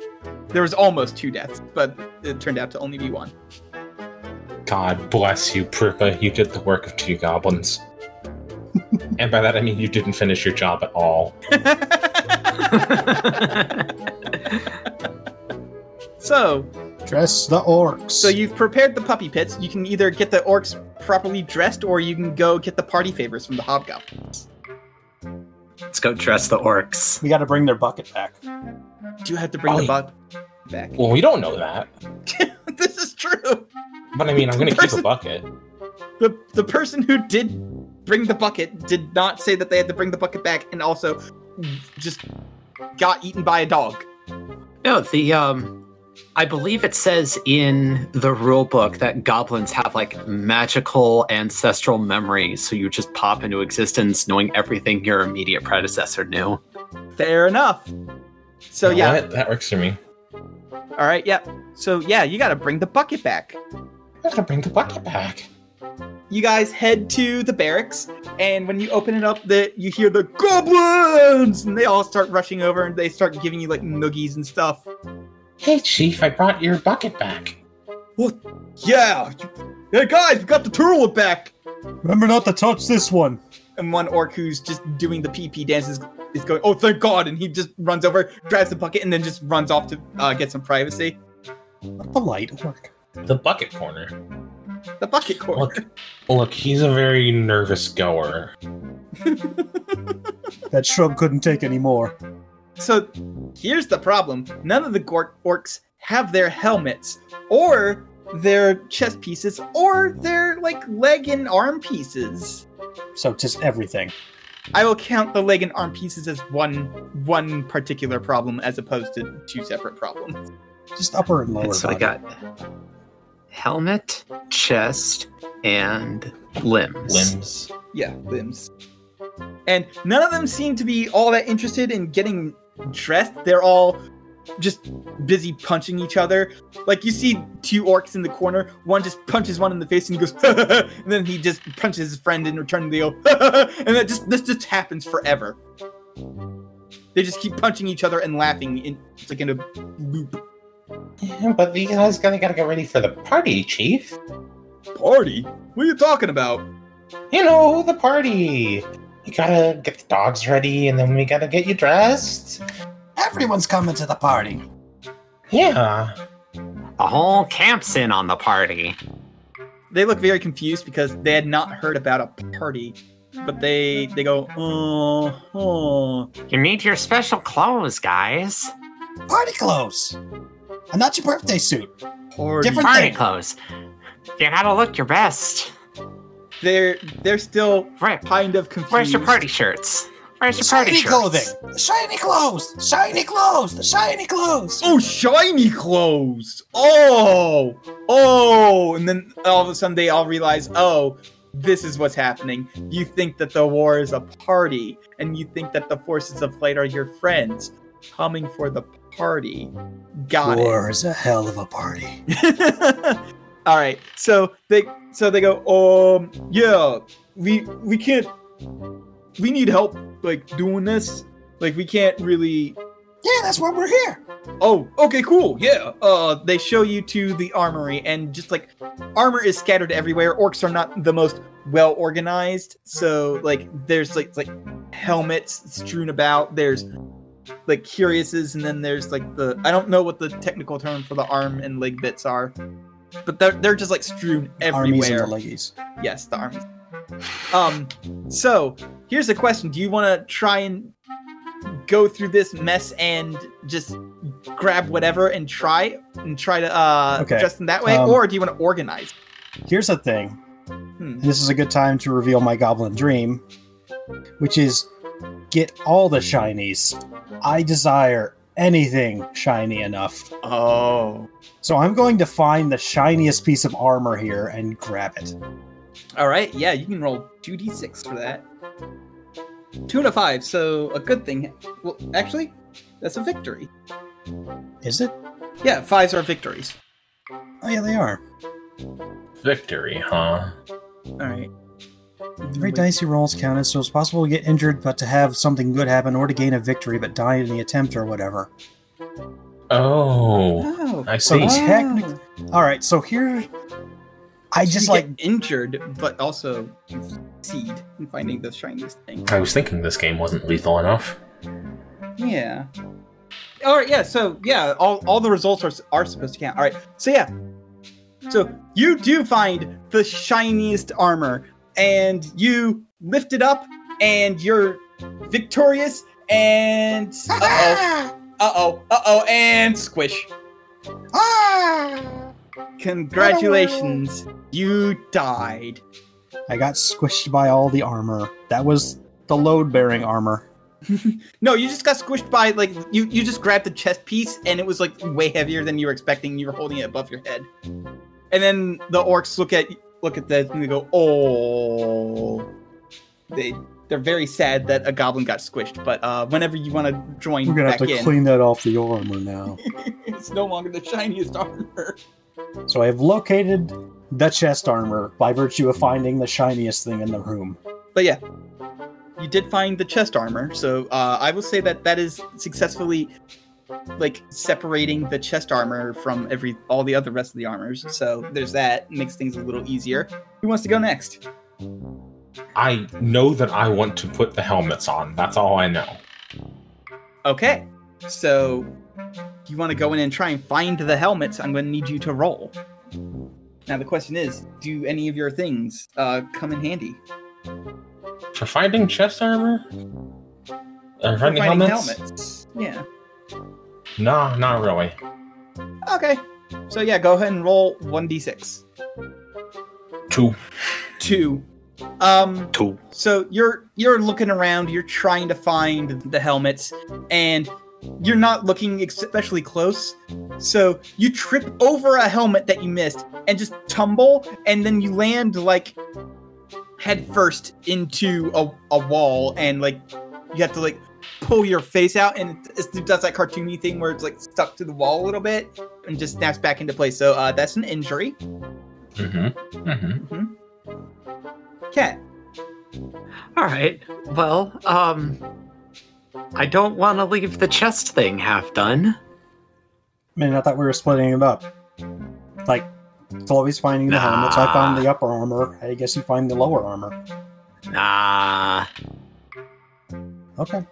There was almost two deaths, but it turned out to only be one. God bless you, Pripa. You did the work of two goblins. and by that I mean you didn't finish your job at all. So, Dress the orcs. so you've prepared the puppy pits. You can either get the orcs properly dressed, or you can go get the party favors from the hobgoblins. Let's go dress the orcs. we got to bring their bucket back. Do you have to bring Oh, the bucket back? Well, we don't know that. this is true. But I mean, I'm gonna keep a bucket. the the person who did bring the bucket did not say that they had to bring the bucket back and also just got eaten by a dog No, the um I believe it says in the rule book that goblins have like magical ancestral memories, so you just pop into existence knowing everything your immediate predecessor knew. fair enough so yeah what? that works for me. all right yeah so yeah you got to bring the bucket back I gotta bring the bucket back. You guys head to the barracks and when you open it up the you hear the goblins and they all start rushing over and they start giving you like noogies and stuff Hey, Chief, I brought your bucket back. What? Yeah hey guys we got the turtle back Remember not to touch this one. and one orc who's just doing the PP dances is going, "Oh, thank God!" and he just runs over, grabs the bucket, and then just runs off to uh, get some privacy. A polite orc. The bucket corner. The bucket corner. Look, look, he's a very nervous goer. That shrub couldn't take any more. So here's the problem: none of the gork- orcs have their helmets, or their chest pieces, or their like leg and arm pieces. So just everything. I will count the leg and arm pieces as one one particular problem, as opposed to two separate problems. Just upper and lower. And so I got helmet, chest, and limbs. Limbs. Yeah, limbs. And none of them seem to be all that interested in getting dressed. They're all just busy punching each other. Like you see two orcs in the corner. One just punches one in the face and goes, and then he just punches his friend in return and they go, and that just this just happens forever. They just keep punching each other and laughing in it's like in a loop. Yeah, but you guys gotta, gotta get ready for the party, Chief. Party? What are you talking about? You know, the party. You gotta get the dogs ready, and then we gotta get you dressed. Everyone's coming to the party. Yeah. The whole camp's in on the party. They look very confused because they had not heard about a party. but they they go, oh, oh. You need your special clothes, guys. Party clothes. And not your birthday suit. Or Different Party thing. clothes. You gotta look your best. They're they're still Rip, kind of confused. where's your party shirts? Where's your party Shiny shirts? clothing. The shiny clothes. Shiny clothes. The shiny clothes. Oh, shiny clothes! Oh, oh! And then all of a sudden they all realize, oh, this is what's happening. You think that the war is a party, and you think that the forces of flight are your friends coming for the party. Got it. War is a hell of a party. all right, so they so they go, um, yeah, we we can't, we need help like doing this. Like we can't really Yeah, that's why we're here. Oh, okay, cool. Yeah. Uh they show you to the armory and just like armor is scattered everywhere. Orcs are not the most well organized. So like there's like like helmets strewn about. There's like curiouses and then there's like the I don't know what the technical term for the arm and leg bits are. But they're they're just like strewn Armies and everywhere. the leggies. Yes, the armies. Um, so here's the question: Do you want to try and go through this mess and just grab whatever and try and try to uh Okay, dress them that way, um, or do you want to organize? Here's the thing. Hmm. This is a good time to reveal my goblin dream, which is get all the shinies. I desire anything shiny enough. Oh, So I'm going to find the shiniest piece of armor here and grab it. all right. Yeah, you can roll two d six for that. Two and a five, so a good thing. Well, actually, that's a victory. Is it? Yeah, fives are victories. Oh yeah, they are. Victory, huh? All right. Every dicey rolls counted, so it's possible to get injured but to have something good happen or to gain a victory but die in the attempt or whatever. Oh, Oh, I So see. technic- Alright, so here I So just you like get injured, but also you succeed in finding the shiniest thing. I was thinking this game wasn't lethal enough. Yeah. All right. Yeah. So yeah, all, all the results are are supposed to count. All right. So yeah. So you do find the shiniest armor, and you lift it up, and you're victorious. And uh oh, uh oh, uh oh, and squish. Congratulations, you died. I got squished by all the armor. That was the load bearing armor. No, you just got squished by like you. You just grabbed the chest piece, and it was like way heavier than you were expecting. You were holding it above your head, and then the orcs look at look at that and they go, "Oh." They they're very sad that a goblin got squished. But uh, whenever you want to join We're gonna have to in, clean that off the armor now. it's no longer the shiniest armor. so I have located the chest armor by virtue of finding the shiniest thing in the room. But yeah, you did find the chest armor, so uh, I will say that that is successfully like separating the chest armor from every all the other rest of the armors. So there's that makes things a little easier. Who wants to go next? I know that I want to put the helmets on. That's all I know. Okay, so you want to go in and try and find the helmets? I'm going to need you to roll. Now the question is, do any of your things uh, come in handy? For finding chest armor? Or finding, finding helmets? Yeah. No, not really. Okay. So yeah, go ahead and roll one d6. Two. Two. Um. Two. So you're you're looking around, you're trying to find the helmets, and you're not looking especially close. So you trip over a helmet that you missed and just tumble, and then you land like head first into a, a wall, and like you have to like pull your face out, and it, it does that cartoony thing where it's like stuck to the wall a little bit and just snaps back into place. So uh, that's an injury. Mm-hmm. Mm-hmm. Cat. All right. Well, um, I don't want to leave the chest thing half done. Man, I thought we were splitting it up. Like, Chloe's finding the helmets, I found the upper armor. I guess you find the lower armor. Nah. Okay.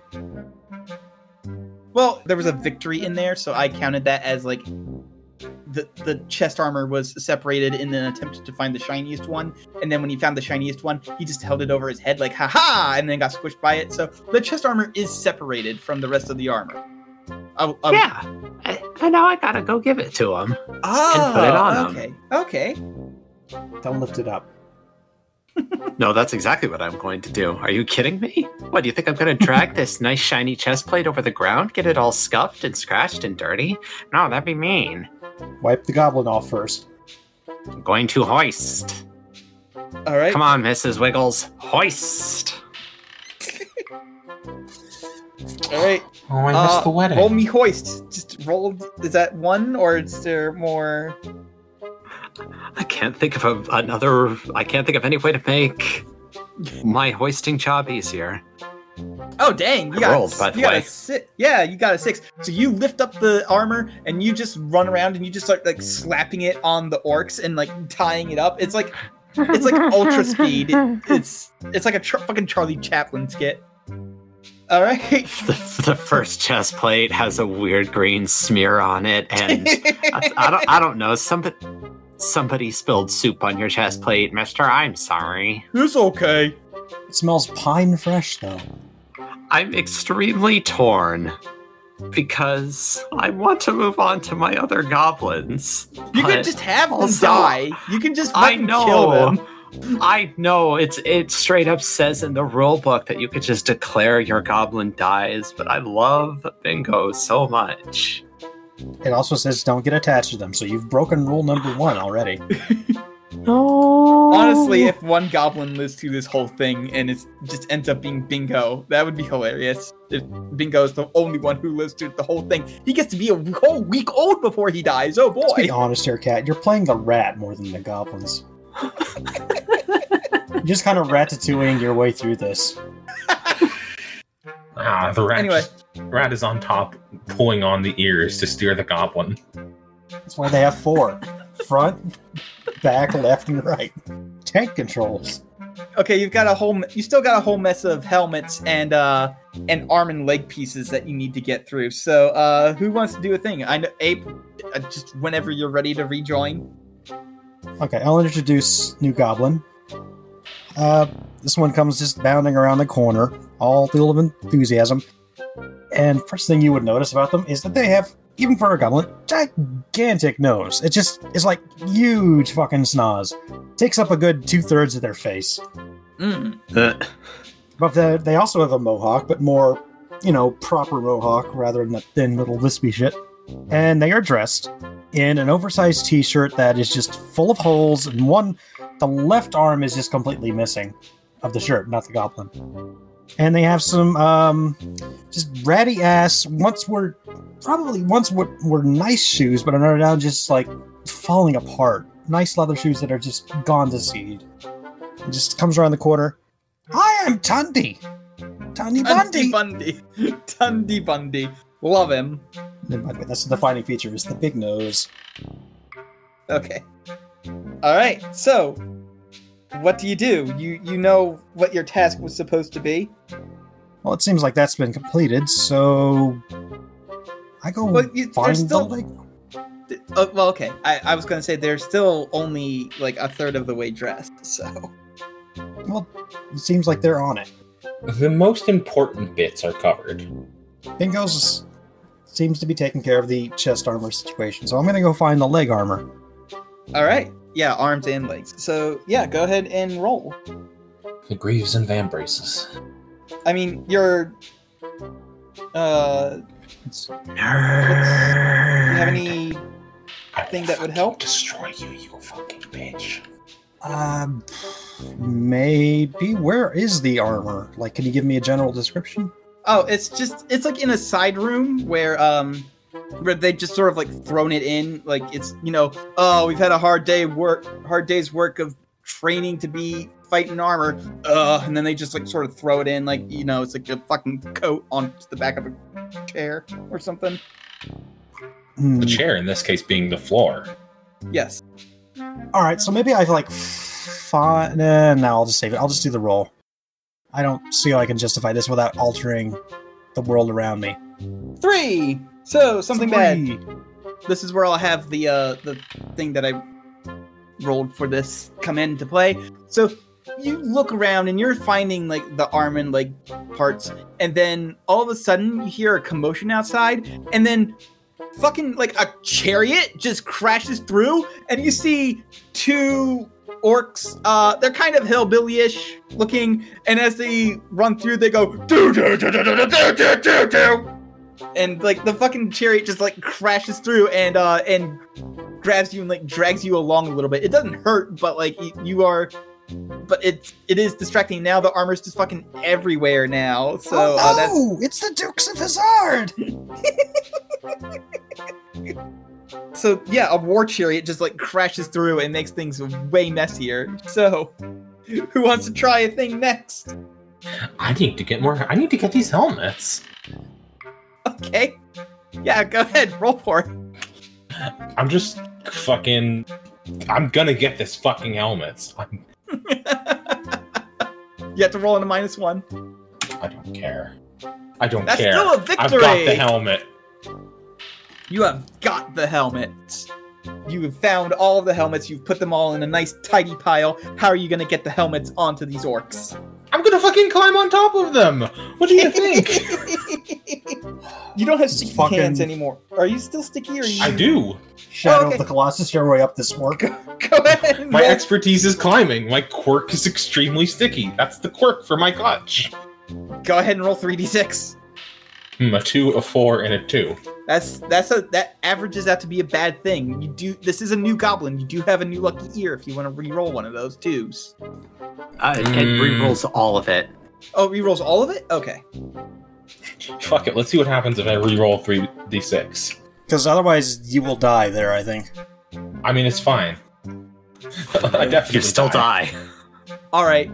Well, there was a victory in there, so I counted that as like the the chest armor was separated in an attempt to find the shiniest one, and then when he found the shiniest one, he just held it over his head like "ha ha," and then got squished by it. So the chest armor is separated from the rest of the armor. I, I, yeah, and and now I gotta go give it to him. Oh, put it on ah, him. okay, okay. Don't lift it up. No, that's exactly what I'm going to do. Are you kidding me? What do you think I'm going to drag this nice shiny chest plate over the ground, get it all scuffed and scratched and dirty? No, that'd be mean. Wipe the goblin off first. I'm going to hoist. All right. Come on, Mrs. Wiggles, hoist. All right. Oh, I Uh, missed the wedding. Roll me hoist. Just roll. Is that one or is there more? I can't think of a, another. I can't think of any way to make my hoisting job easier. Oh dang! You I got, rolled, by the got way. a six. Yeah, you got a six. So you lift up the armor and you just run around and you just start like slapping it on the orcs and like tying it up. It's like it's like ultra speed. It- it's it's like a tr- fucking Charlie Chaplin skit. All right. The, the first chest plate has a weird green smear on it, and I, I don't. I don't know. Somebody, somebody spilled soup on your chest plate, Mister. I'm sorry. it's okay. It smells pine fresh though. I'm extremely torn because I want to move on to my other goblins. You but can just have them also- die. You can just I know. kill them. I know it's it straight up says in the rule book that you could just declare your goblin dies, but I love bingo so much. It also says don't get attached to them, so you've broken rule number one already. No. Oh. Honestly, if one goblin lives through this whole thing and it just ends up being Bingo, that would be hilarious. If Bingo is the only one who lives through the whole thing, he gets to be a whole week old before he dies. Oh Let's be honest here, Cat. You're playing the rat more than the goblins. You're just kind of ratatouilleing your way through this. ah, the rat, Anyway. rat is on top, pulling on the ears to steer the goblin. That's why they have four front, back, left, and right. Tank controls. Okay, you've got a whole, you still got a whole mess of helmets and uh and arm and leg pieces that you need to get through. So, uh, who wants to do a thing? I know Ape. Uh, just whenever you're ready to rejoin. Okay, I'll introduce New Goblin. Uh, this one comes just bounding around the corner, all full of enthusiasm. And first thing you would notice about them is that they have, even for a goblin, gigantic nose. It just is like huge fucking snaz. Takes up a good two thirds of their face. Mm. Uh, But the, they also have a mohawk, but more, you know, proper mohawk rather than the thin little wispy shit. And they are dressed in an oversized t-shirt that is just full of holes, and one, the left arm is just completely missing of the shirt, not the goblin. And they have some, um, just ratty ass. Once were probably once were, were nice shoes, but are now just like falling apart. Nice leather shoes that are just gone to seed. It just comes around the corner. I am Tundi. Tundi Bundy. Bundy. Tundy Bundy. Love him. And by the way, that's the defining feature is the big nose. Okay. All right. So, what do you do? You you know what your task was supposed to be. Well, it seems like that's been completed, so I go Well, you- find there's still- the leg. Th- Uh, well, okay. I, I was gonna say they're still only like a third of the way dressed. So, Well, it seems like they're on it. The most important bits are covered. Bingo's seems to be taking care of the chest armor situation, so I'm gonna go find the leg armor. all right. Yeah, arms and legs. So yeah, go ahead and roll. The greaves and vambraces. I mean, you're. Uh, It's, do you have any? I Thing that would help? Destroy you, you fucking bitch. um, maybe where is the armor? Like, can you give me a general description? Oh, it's just it's like in a side room where um where they just sort of like thrown it in like it's you know oh we've had a hard day work hard day's work of training to be fighting armor uh and then they just like sort of throw it in like you know it's like a fucking coat on the back of a chair or something Hmm. The chair, in this case, being the floor. yes All right, so maybe I've like fine. Nah, no, I'll just save it. I'll just do the roll. I don't see how I can justify this without altering the world around me. three so something bad this is where I'll have the uh the thing that I rolled for this come into play. So you look around and you're finding like the arm and leg parts, and then all of a sudden you hear a commotion outside, and then fucking like a chariot just crashes through, and you see two orcs. Uh, they're kind of hillbilly-ish looking, and as they run through, they go do do do do do do do do, and like the fucking chariot just like crashes through and uh and grabs you and like drags you along a little bit. It doesn't hurt, but like you are. But it it is distracting. Now the armor's just fucking everywhere now. So oh, uh, that's no! It's the Dukes of Hazzard! so yeah, a war chariot just like crashes through and makes things way messier. So who wants to try a thing next? I need to get more. I need to get these helmets. Okay. Yeah, go ahead, roll for it. I'm just fucking. I'm gonna get this fucking helmets. I'm, You have to roll in a minus one. I don't care. I don't That's care. still a I've got the helmet. You have got the helmets. You have found all of the helmets. You've put them all in a nice tidy pile. How are you to get the helmets onto these orcs? I'm gonna fucking climb on top of them. What do you think? you don't have sticky Fucking- hands anymore. Are you still sticky? Or are you... I do. Shadow Okay. of the Colossus, your way up this orc. Go ahead. My expertise is climbing. My quirk is extremely sticky. That's the quirk for my clutch. Go ahead and roll three d six. Hmm, a two, a four, and a two. That's that's a that averages out to be a bad thing. You do this is a new goblin. You do have a new lucky ear if you want to re-roll one of those twos. Uh, it Mm. rerolls all of it. Oh, re-rolls all of it. Okay. Fuck it. Let's see what happens if I re-roll three d six. Because otherwise, you will die there, I think. I mean, it's fine. I definitely You still die. All right.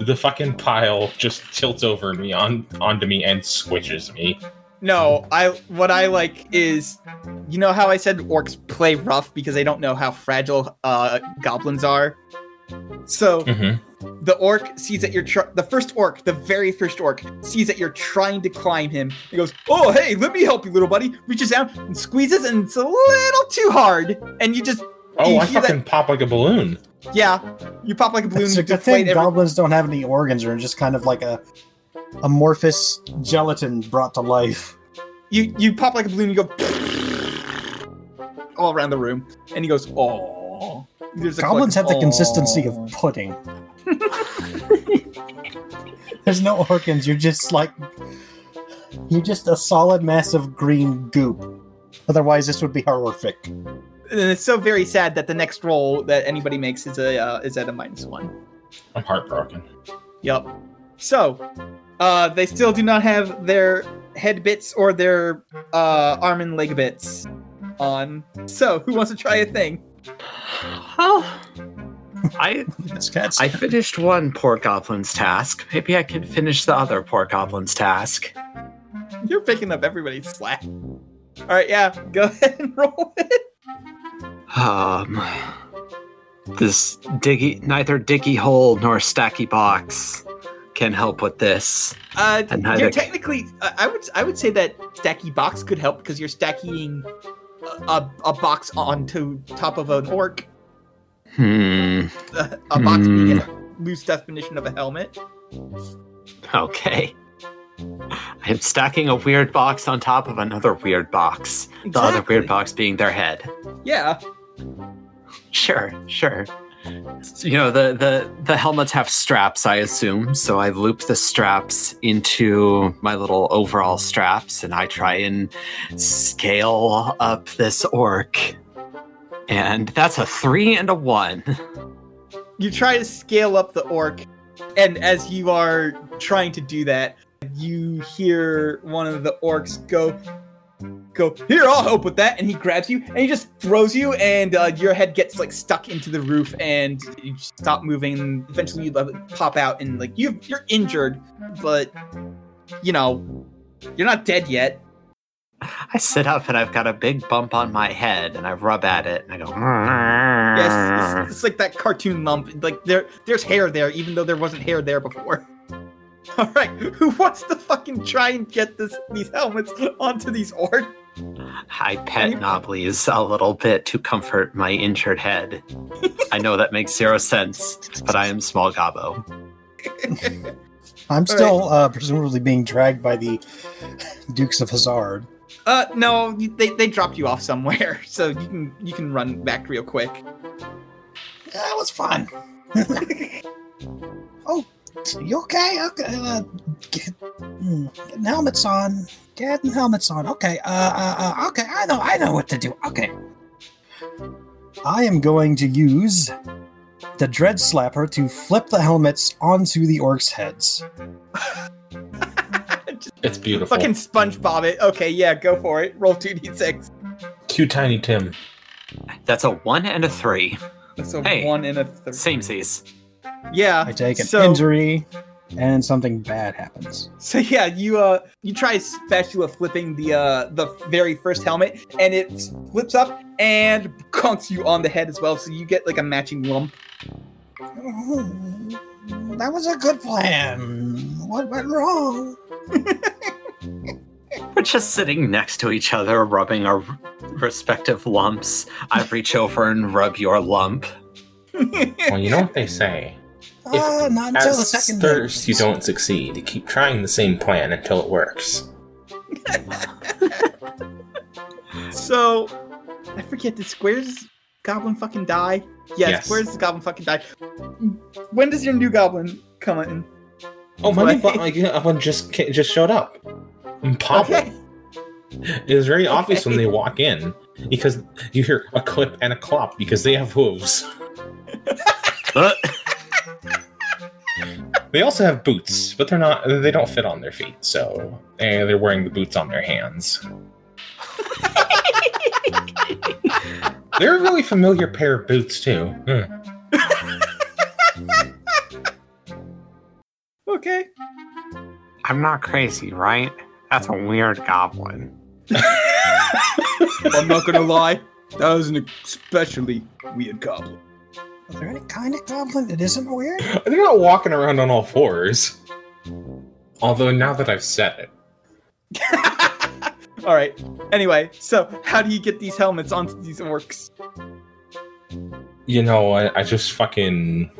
The fucking pile just tilts over me on onto me and squishes me. No, I what I like is, you know how I said orcs play rough because they don't know how fragile uh, goblins are. So Mm-hmm. the orc sees that you're tr- the first orc, the very first orc, sees that you're trying to climb him. He goes, "Oh, hey, let me help you, little buddy." Reaches out and squeezes, and it's a little too hard, and you just Oh, You I hear that- fucking pop like a balloon. Yeah, you pop like a balloon. It's a good deflate thing every- goblins don't have any organs, or just kind of like a amorphous gelatin brought to life. you you pop like a balloon. You go all around the room, and he goes, "Oh." There's Goblins have the consistency of pudding. There's no organs. You're just like you're just a solid mass of green goop. Otherwise, this would be horrific. And it's so very sad that the next roll that anybody makes is a uh, is at a minus one. I'm heartbroken. Yep. So, uh, they still do not have their head bits or their uh, arm and leg bits on. So, who wants to try a thing? Oh, I I finished one poor goblin's task. Maybe I can finish the other poor goblin's task. You're picking up everybody's slack. All right, yeah, go ahead and roll it. Um, this diggy, neither diggy hole nor stacky box can help with this. Uh, And you're technically, I would, I would say that stacky box could help because you're stacking a, a, a box onto top of an orc. Hmm. Uh, a box being Hmm. a loose definition of a helmet. Okay. I'm stacking a weird box on top of another weird box. The other weird box being their head. Yeah. Sure, sure. You know, the, the, the helmets have straps, I assume. So I loop the straps into my little overall straps and I try and scale up this orc. And that's a three and a one. you try to scale up the orc and as you are trying to do that you hear one of the orcs go go here i'll help with that and he grabs you and he just throws you and uh, your head gets like stuck into the roof and you stop moving eventually you pop out and like you you're injured but you know you're not dead yet. I sit up and I've got a big bump on my head and I rub at it and I go, yes it's, it's like that cartoon lump like there there's hair there even though there wasn't hair there before. All right who wants to fucking try and get this these helmets onto these orcs I pet Nobblies a little bit to comfort my injured head. I know that makes zero sense, but I am small Gobbo. I'm still uh, presumably being dragged by the Dukes of Hazzard. Uh, no, they they dropped you off somewhere, so you can you can run back real quick. That was fun. oh, you okay? Okay. Uh, get, mm, getting helmets on. Getting helmets on. Okay. Uh, uh, uh, okay. I know. I know what to do. Okay. I am going to use the Dread Slapper to flip the helmets onto the orcs' heads. It's beautiful. Fucking SpongeBob it. Okay, yeah, go for it. Roll two d six. Cute Tiny Tim. That's a one and a three. That's a Hey, one and a three. Same seas. Yeah. I take an so, injury, and something bad happens. So yeah, you uh you try spatula flipping the uh the very first helmet, and it flips up and conks you on the head as well. So you get like a matching lump. That was a good plan. What went wrong? We're just sitting next to each other, rubbing our respective lumps. I reach over and rub your lump. Well, you know what they say. Uh, not until the second first, you don't succeed. You keep trying the same plan until it works. So I forget the squares goblin fucking die. Yes, Yes. where's the goblin fucking die? When does your new goblin come in? Oh, my Right. like, one just ca- just showed up. And Pobble. Okay. It was very obvious when they walk in because you hear a clip and a clop because they have hooves. Uh, They also have boots, but they're not. They don't fit on their feet, so they're wearing the boots on their hands. they're a really familiar pair of boots too. Hmm. Okay. I'm not crazy, right? That's a weird goblin. I'm not gonna lie. That was an especially weird goblin. Is there any kind of goblin that isn't weird? They're not walking around on all fours. Although now that I've said it, All right. Anyway, so how do you get these helmets onto these orcs? you know, I, I just fucking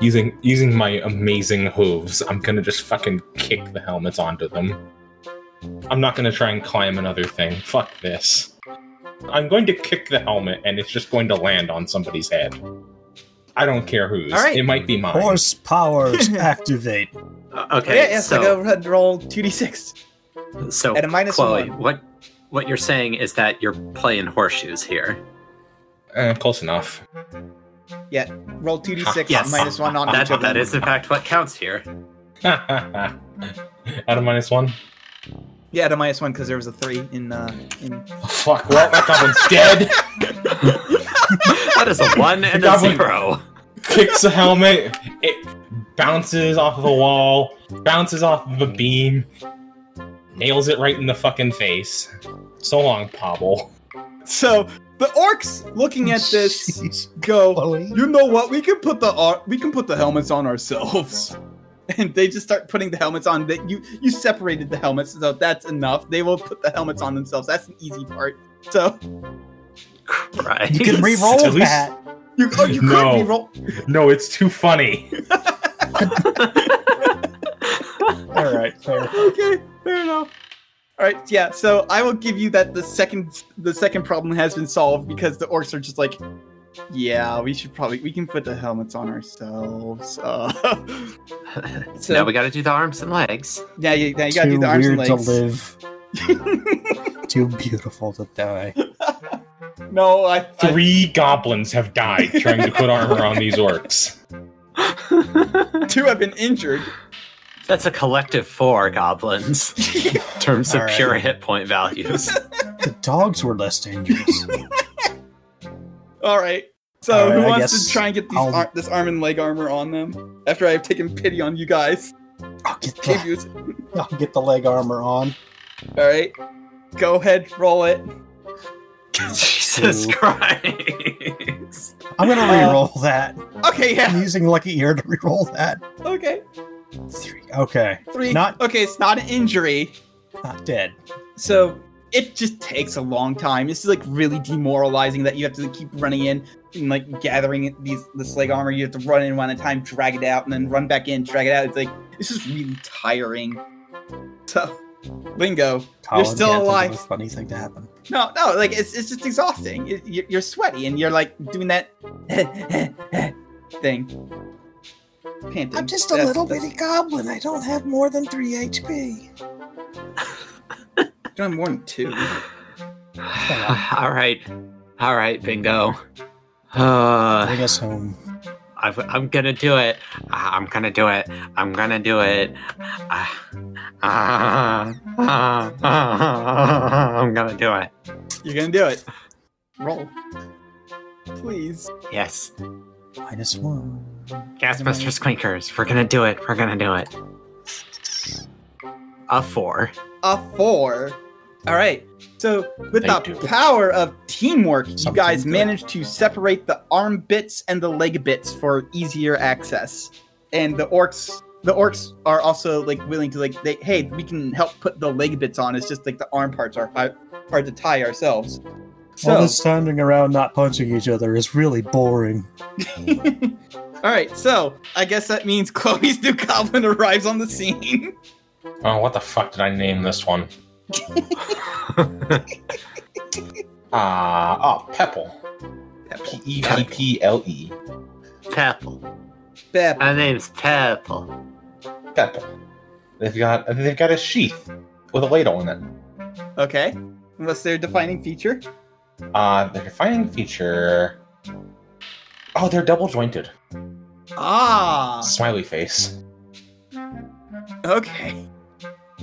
using using my amazing hooves. I'm gonna just fucking kick the helmets onto them. I'm not gonna try and climb another thing. Fuck this. I'm going to kick the helmet, and it's just going to land on somebody's head. I don't care whose. All right. It might be mine. Horse powers activate. Uh, okay, yeah, yeah, so, so, go ahead and roll 2d6 so at a minus Chloe, one. what what you're saying is that you're playing horseshoes here. Eh, close enough. Yeah, roll 2d6 Yes. minus one on That, each of them. that is in fact what counts here. At a minus one. Yeah, at a minus one because there was a three in uh in. Fuck. Well, that goblin's dead. That is a one and a Goblin. zero. kicks the helmet. It bounces off of the wall, bounces off of a beam, nails it right in the fucking face. So long, Pobble. So the orcs looking at this Jeez, go. Chloe. You know what? We can put the ar- we can put the helmets on ourselves. And they just start putting the helmets on. That you you separated the helmets, so that's enough. They will put the helmets on themselves. That's an easy part. So Right. You can re-roll At least- that. you oh you No. could re-roll. No, it's too funny. All right, fair. okay, fair enough. All right, yeah. So I will give you that the second the second problem has been solved because the orcs are just like, yeah, we should probably we can put the helmets on ourselves. Uh, so now we got to do the arms and legs. yeah, you, yeah, you gotta do the arms and weird to live. Too beautiful to die. no, I, I Three goblins have died trying to put armor on these orcs. two have been injured. That's a collective four goblins in terms of All right. pure hit point values. The dogs were less dangerous. All right. So All right, who wants to try and get these I'll- ar- this arm and leg armor on them after I've taken pity on you guys? I'll get the, I'll get the leg armor on. All right. Go ahead, roll it. Jesus Two. Christ. I'm gonna Uh, re-roll that. Okay, yeah. I'm using lucky ear to re-roll that. Okay. Three. Okay, Three. Not- okay. It's not an injury. not dead. So it just takes a long time. It's like really demoralizing that you have to keep running in and like gathering these this leg armor. You have to run in one at a time, drag it out, and then run back in, drag it out. It's like it's just really tiring. So, Bingo, Colin you're still can't alive. a funny thing to happen. No, no, like it's it's just exhausting. It, you- you're sweaty and you're like doing that thing. Panting. I'm just a That's- little that's- bitty goblin. I don't have more than three HP. You don't have more than two. all right, all right, Bingo. Uh, Bring us home. I, I'm gonna do it. Ah, I'm gonna do it. I'm gonna do it. Ah, ah, ah, ah, I'm gonna do it. You're gonna do it. Roll, please. Yes, Minus one. Gasbuster Squinkers. We're gonna do it. We're gonna do it. A four. A four. All right. So with Thank the you. power of teamwork, you guys good. managed to separate the arm bits and the leg bits for easier access. And the orcs, the orcs are also like willing to like, they, hey, we can help put the leg bits on. It's just like the arm parts are hard, hard to tie ourselves. All So, this standing around not punching each other is really boring. all right. So I guess that means Chloe's new goblin arrives on the scene. Oh, what the fuck did I name this one? Ah, oh, Pepple. P E P P L E. Pepple. Bep. My name's Pepple. Pepple. They've got they've got a sheath with a ladle in it. Okay. What's their defining feature? Uh, their defining feature. Oh, they're double jointed. Ah. Smiley face. Okay.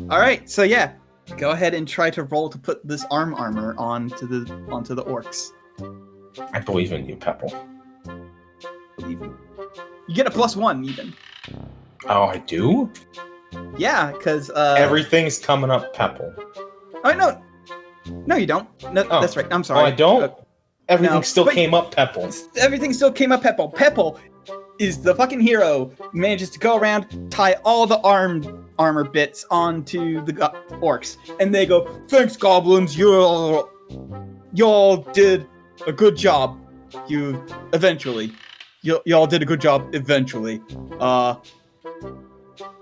All right. So yeah, go ahead and try to roll to put this arm armor onto the onto the orcs. I believe in you, Pepple. Believe me. You You get a plus one even. Oh, I do. Yeah, because uh, Everything's coming up, Pepple. Oh no, no, you don't. No, Oh. that's right. I'm Oh, sorry. I don't. Uh, Everything no, still but- came up, Pepple. everything still came up. Pepple. Pepple is the fucking hero. Manages to go around, tie all the arm armor bits onto the go- orcs, and they go, "Thanks, goblins. You all, you all did a good job. You eventually, you y'all did a good job eventually. Uh."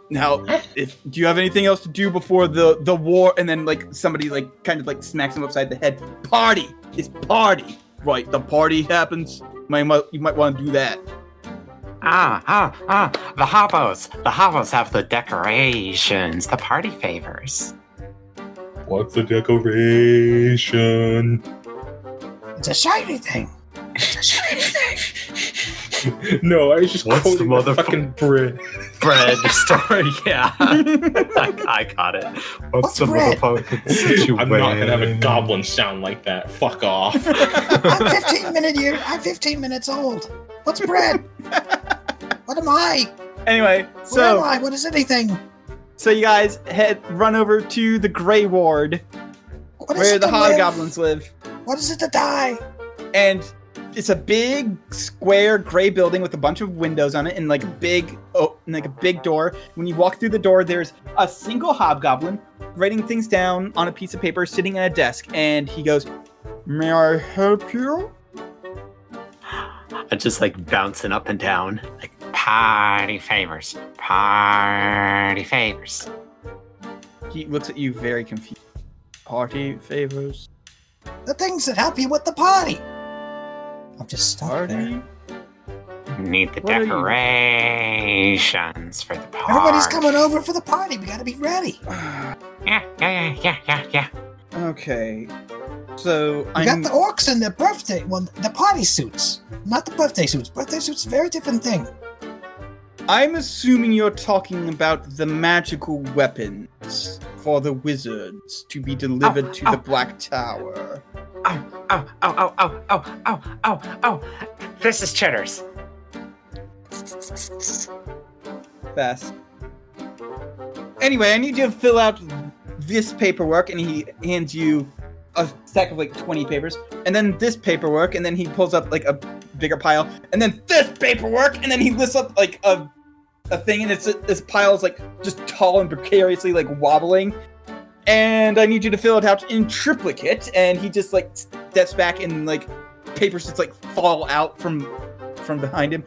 Now, if do you have anything else to do before the the war? And then like somebody like kind of like smacks him upside the head. Party, it's party, right? The party happens. Might- you might want to do that. Ah, ah, ah. The hobos. The hobos have the decorations, the party favors. What's the decoration? It's a shiny thing. It's a shiny thing. no, I was just What's the quoting the motherfuck- fucking bread. Bread story, yeah. I, I got it. What's bread? motherfucking situation? I'm not gonna have a goblin sound like that. Fuck off. I'm 15 minute year. I'm 15 minutes old. What's bread? What am I? Anyway, so Where am so I? What is anything? so you guys head run over to the Grey Ward What is where it the to live? hobgoblins live, What is it to die? and it's a big square gray building with a bunch of windows on it and like a big oh and like a big door when you walk through the door there's a single hobgoblin writing things down on a piece of paper sitting at a desk and he goes may i help you I'm just like bouncing up and down. Like party favors. Party favors. he looks at you very confused party favors The things that help you with the party. I'm just stuck there. Need the What decorations for the party. Everybody's coming over for the party. We gotta be ready. Yeah, yeah, yeah, yeah, yeah, yeah. okay so i'm got the orcs in their birthday, well, the party suits, not the birthday suits. Birthday suits, very different thing. I'm assuming you're talking about the magical weapons for the wizards to be delivered to oh. the Black Tower. Oh, oh, oh, oh, oh, oh, oh, oh, oh. This is Cheddar's. Fast. Anyway, I need you to fill out this paperwork, and he hands you a stack of like 20 papers, and then this paperwork, and then he pulls up like a bigger pile, and then this paperwork, and then he lifts up like a a thing, and it's this pile is like just tall and precariously like wobbling, and I need you to fill it out in triplicate. And he just like steps back and like papers just like fall out from from behind him.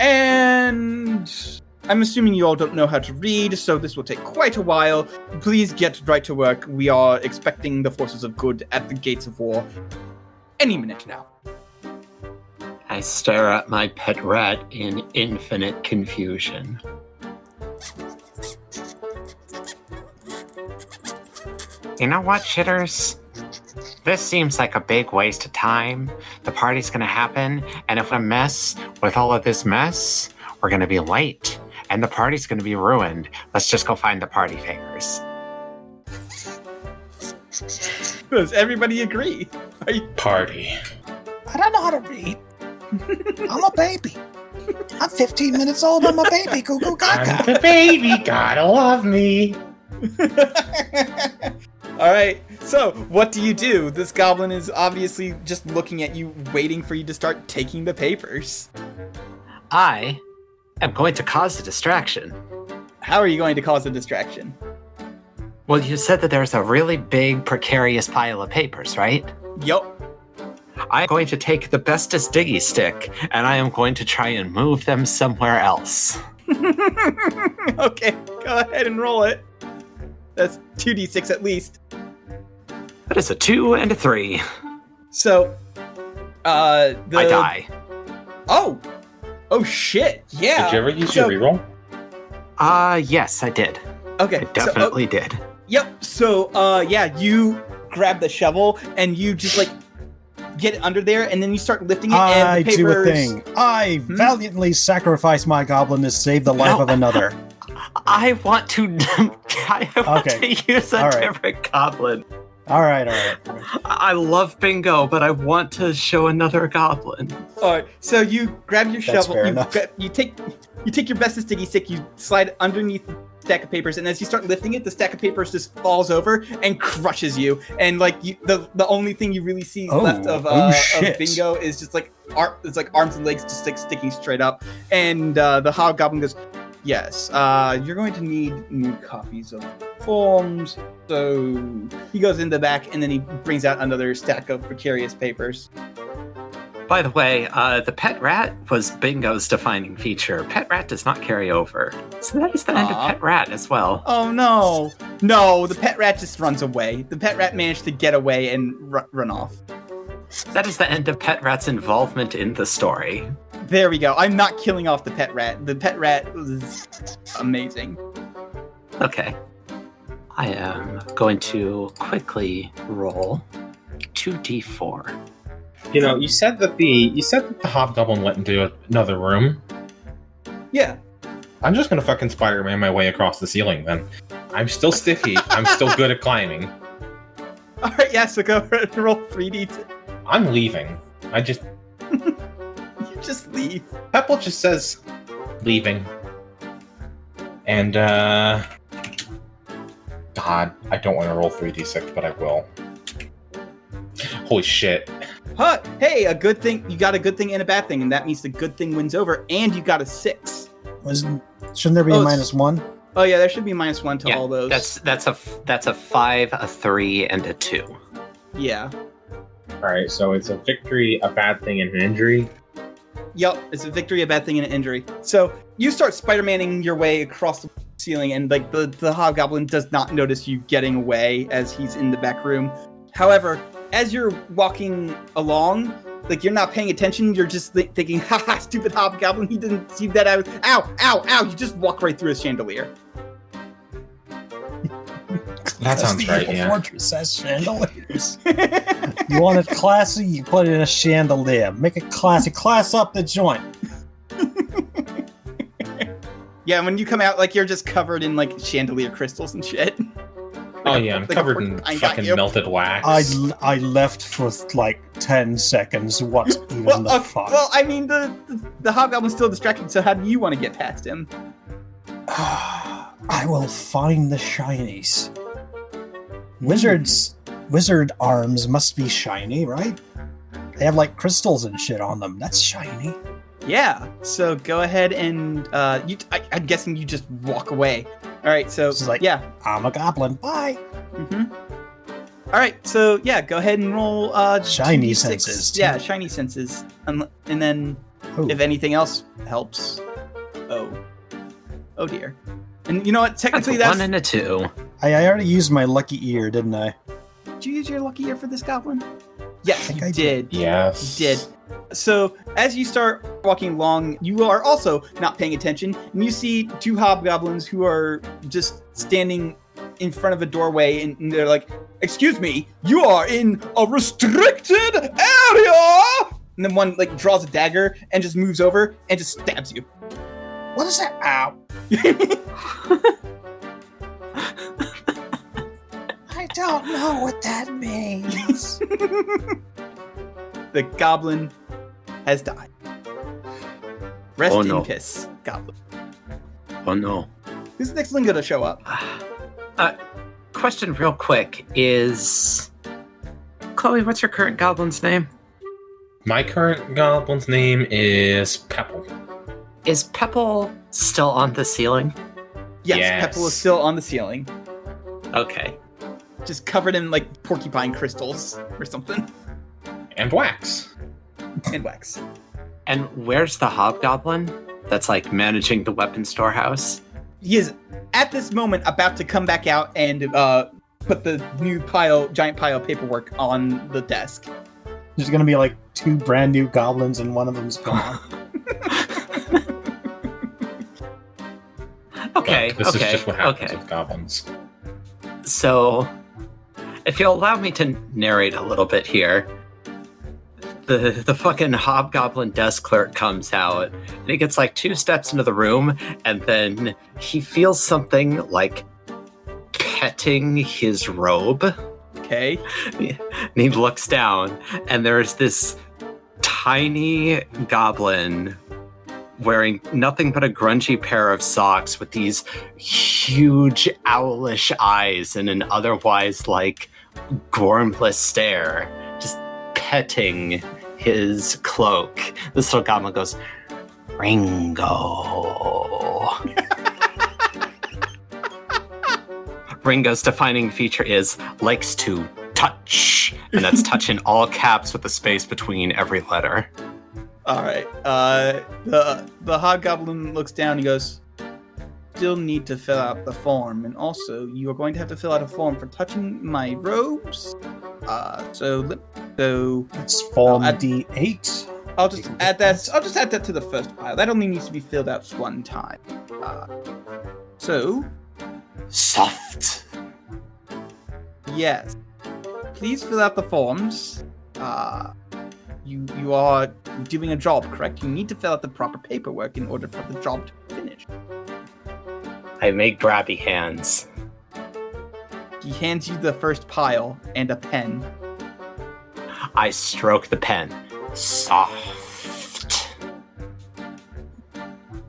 And I'm assuming you all don't know how to read, so this will take quite a while. Please get right to work. We are expecting the forces of good at the gates of war any minute now. I stare at my pet rat in infinite confusion. You know what, shitters? This seems like a big waste of time. The party's gonna happen, and if we mess with all of this mess, we're gonna be late, and the party's gonna be ruined. Let's just go find the party favors. Does everybody agree? Are Party. I don't know how to read. I'm a baby. I'm 15 minutes old. I'm a baby. Goo goo I'm gaga. the baby, gotta love me. All right. So, what do you do? This goblin is obviously just looking at you, waiting for you to start taking the papers. I am going to cause a distraction. How are you going to cause a distraction? Well, you said that there's a really big, precarious pile of papers, right? Yup. I'm going to take the bestest diggy stick and I am going to try and move them somewhere else. okay, go ahead and roll it. That's 2d6 at least. That is a two and a three. So, uh, the, I die. Oh, oh shit! Yeah. Did you ever use so- your reroll? Uh, yes, I did. Okay. I so- oh, definitely did. Yep. So, uh, yeah, you grab the shovel and you just like get it under there, and then you start lifting it. and I the do papers... a thing. I Hmm? valiantly sacrifice my goblin to save the life No. of another. I want to. I want Okay. to use a All right. different goblin. All right, all right. I love bingo, but I want to show another goblin. All right. So you grab your That's shovel. fair You, enough. gra- you take you take your bestest sticky stick. You slide underneath the stack of papers, and as you start lifting it, the stack of papers just falls over and crushes you. And like you, the the only thing you really see Oh, left of, oh, uh, of. Bingo is just like ar- it's like arms and legs just like sticking straight up. And uh, the hobgoblin goes, "Yes, uh, you're going to need new copies of forms." So he goes in the back, and then he brings out another stack of precarious papers. By the way, uh, the pet rat was Bingo's defining feature. Pet rat does not carry over. So that is the end of pet rat as well. Oh no! No, the pet rat just runs away. The pet rat managed to get away and ru- run off. That is the end of pet rat's involvement in the story. There we go. I'm not killing off the pet rat. The pet rat was amazing. Okay. I am going to quickly roll 2d4. You know, you said that the you said that the hobgoblin went into another room. Yeah. I'm just gonna fucking Spider-Man my way across the ceiling then. I'm still sticky. I'm still good at climbing. All right. Yeah. So go and roll 3d. T- I'm leaving. I just you just leave. Pepple just says leaving. And uh God, I don't want to roll 3d6, but I will. Holy shit. Huh? Hey, a good thing. You got a good thing and a bad thing, and that means the good thing wins over, and you got a six. Wasn't, shouldn't there be Oh, a it's- minus one? Oh yeah, there should be minus one to Yeah, all those. That's that's a f- that's a five, a three, and a two. yeah. Alright, so it's a victory, a bad thing, and an injury. Yep, it's a victory, a bad thing, and an injury. So you start Spider-Maning your way across the ceiling, and like the the hobgoblin does not notice you getting away as he's in the back room. However, as you're walking along, like you're not paying attention, you're just thi- thinking, "Ha stupid hobgoblin! He didn't see that I was ow, ow, ow!" You just walk right through a chandelier. That That's sounds the right, evil yeah. fortress has chandeliers. you want it classy? You put it in a chandelier. Make it classy. Class up the joint. yeah, when you come out, like you're just covered in like chandelier crystals and shit. Oh yeah, I'm covered in got fucking you. melted wax. I, I left for like 10 seconds. What even Well, the uh, fuck? well, I mean, the, the the hobgoblin's still distracted. So how do you want to get past him? I will find the shinies. Wizards, wizard arms must be shiny, right? They have like crystals and shit on them. That's shiny. Yeah. So go ahead and uh, you. I, I'm guessing you just walk away. All right. So This is like- yeah. I'm a goblin. Bye. Mm-hmm. All right, so yeah, go ahead and roll uh, Shiny 2d6. senses, too. Yeah, shiny senses, and, and then Oh. if anything else helps. Oh, oh dear. And you know what? That's Technically, a that's, one and a two. I, I already used my lucky ear, didn't I? did you use your lucky ear for this goblin? Yes, think you I did. did. Yes. You did. So as you start walking along, you are also not paying attention, and you see two hobgoblins who are just standing in front of a doorway, and, and they're like, "Excuse me, you are in a restricted area." And then one like draws a dagger and just moves over and just stabs you. What is that? Ow. I don't know what that means. the goblin has died. Rest Oh, in no. piss, goblin. Oh no. Who's the next lingo to show up? Uh, question, real quick, is Chloe? What's your current goblin's name? My current goblin's name is Pepple. Is Pepple still on the ceiling? Yes, Yes. Pepple is still on the ceiling, Okay. Just covered in like porcupine crystals or something, And Wax. and wax. And where's the hobgoblin that's like managing the weapon storehouse? He is at this moment about to come back out and uh, put the new pile, giant pile of paperwork on the desk. There's gonna be like two brand new goblins and one of them's gone. Okay. But this okay. is just what happens okay. with goblins. So, if you'll allow me to narrate a little bit here, the the fucking hobgoblin desk clerk comes out and he gets like two steps into the room and then he feels something like petting his robe Okay. and he looks down and there's this tiny goblin wearing nothing but a grungy pair of socks with these huge owlish eyes and an otherwise like gormless stare just petting his cloak this little goblin goes ringo ringo's defining feature is likes to touch and that's touch in all caps with a space between every letter All right. Uh, the the hobgoblin looks down. He goes, "Still need to fill out the form, and also you are going to have to fill out a form for touching my robes. Uh, so so It's Form I- D8. I'll just add that. I'll just add that to the first pile. That only needs to be filled out one time. Uh, so soft yes, please fill out the forms. Uh, you you are doing a job, correct? You need to fill out the proper paperwork in order for the job to finish. I make grabby hands He hands you the first pile and a pen. i stroke the pen soft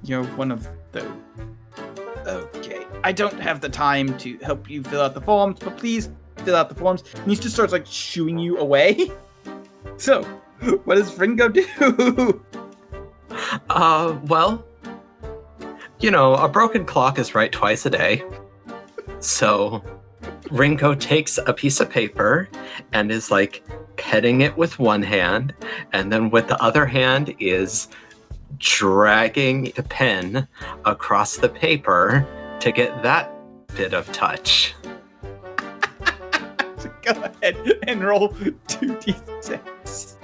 You're one of those. Okay. I don't have the time to help you fill out the forms, but please fill out the forms. And he just starts like shooing you away. So, what does Ringo do? uh well you know a broken clock is right twice a day so ringo takes a piece of paper and is like petting it with one hand and then with the other hand is dragging the pen across the paper to get that bit of touch go ahead and roll 2d6.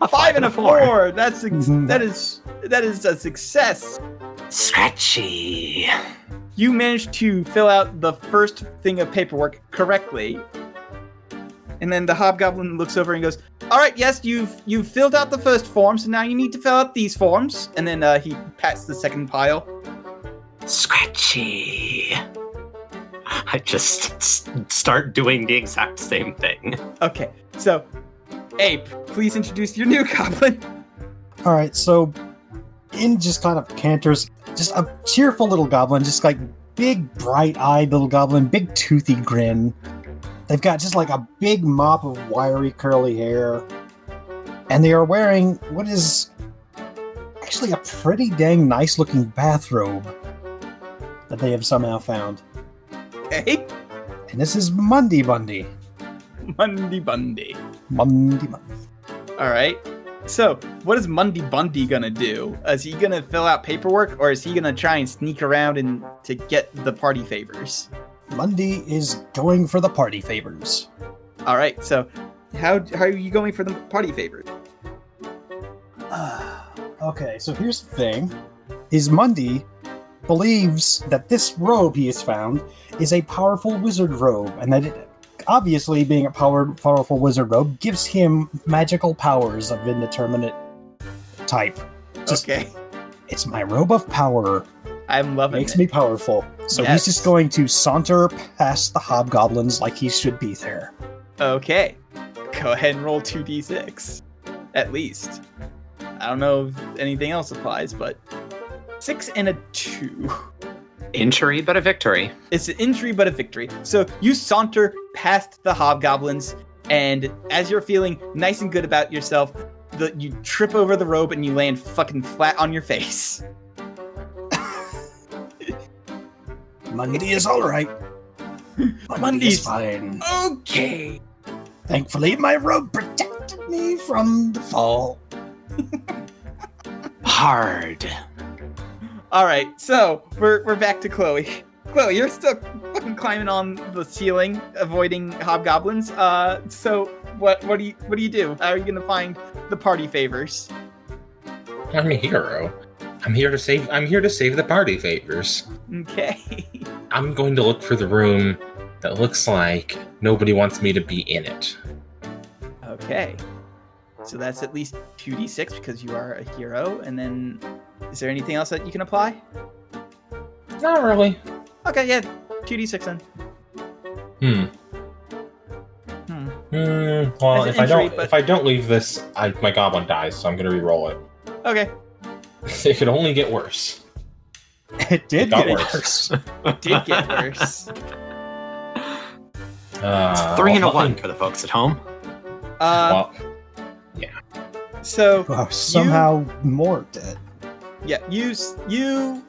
A Five and a four. four. That's ex- that is that is a success. scratchy You managed to fill out the first thing of paperwork correctly. And then the hobgoblin looks over and goes, "All right, yes, you've you've filled out the first form, so now you need to fill out these forms." And then uh, he pats the second pile. scratchy i just s- start doing the exact same thing Okay, so Ape, please introduce your new goblin. All right, so in just kind of canters, just a cheerful little goblin, just like big bright-eyed little goblin, big toothy grin. They've got just like a big mop of wiry curly hair, and they are wearing what is actually a pretty dang nice-looking bathrobe that they have somehow found. Hey. And this is Mundy Bundy. Mundy Bundy. Mundy Bundy. All right. So, what is Mundy Bundy gonna do? Is he gonna fill out paperwork, or is he gonna try and sneak around and to get the party favors? Mundy is going for the party favors. All right. So, how how are you going for the party favors? okay, so here's the thing: is Mundy believes that this robe he has found is a powerful wizard robe, and that it, obviously, being a power, powerful wizard robe, gives him magical powers of indeterminate type. Just- okay. It's my robe of power, I'm loving it. makes it. me powerful. So Yes. he's just going to saunter past the hobgoblins like he should be there. Okay. Go ahead and roll 2d6. At least. I don't know if anything else applies, but six and a two. Injury, but a victory. It's an injury but a victory. So you saunter past the hobgoblins, and as you're feeling nice and good about yourself, the, you trip over the rope and you land fucking flat on your face. Mundy is all right. Mundy Mundy's- is fine. Okay. Thankfully, my robe protected me from the fall. Hard. All right, so we're we're back to Chloe. Chloe, you're still fucking climbing on the ceiling, avoiding hobgoblins. Uh, so what what do you what do you do? How are you gonna find the party favors? I'm a hero. I'm here to save. I'm here to save the party favors. Okay. I'm going to look for the room that looks like nobody wants me to be in it. Okay. So that's at least 2d6 because you are a hero. And then is there anything else that you can apply? Not really. Okay, yeah. 2d6 then. Hmm. Hmm. Hmm. Well, As an if I don't, but- if I don't leave this, I, my goblin dies. So I'm gonna re-roll it. Okay. it could only get worse. It did It get worse. worse. Did get worse. Uh, Three and a I'll one for the folks at home. Uh, Well, so Wow, somehow more dead. Yeah, you you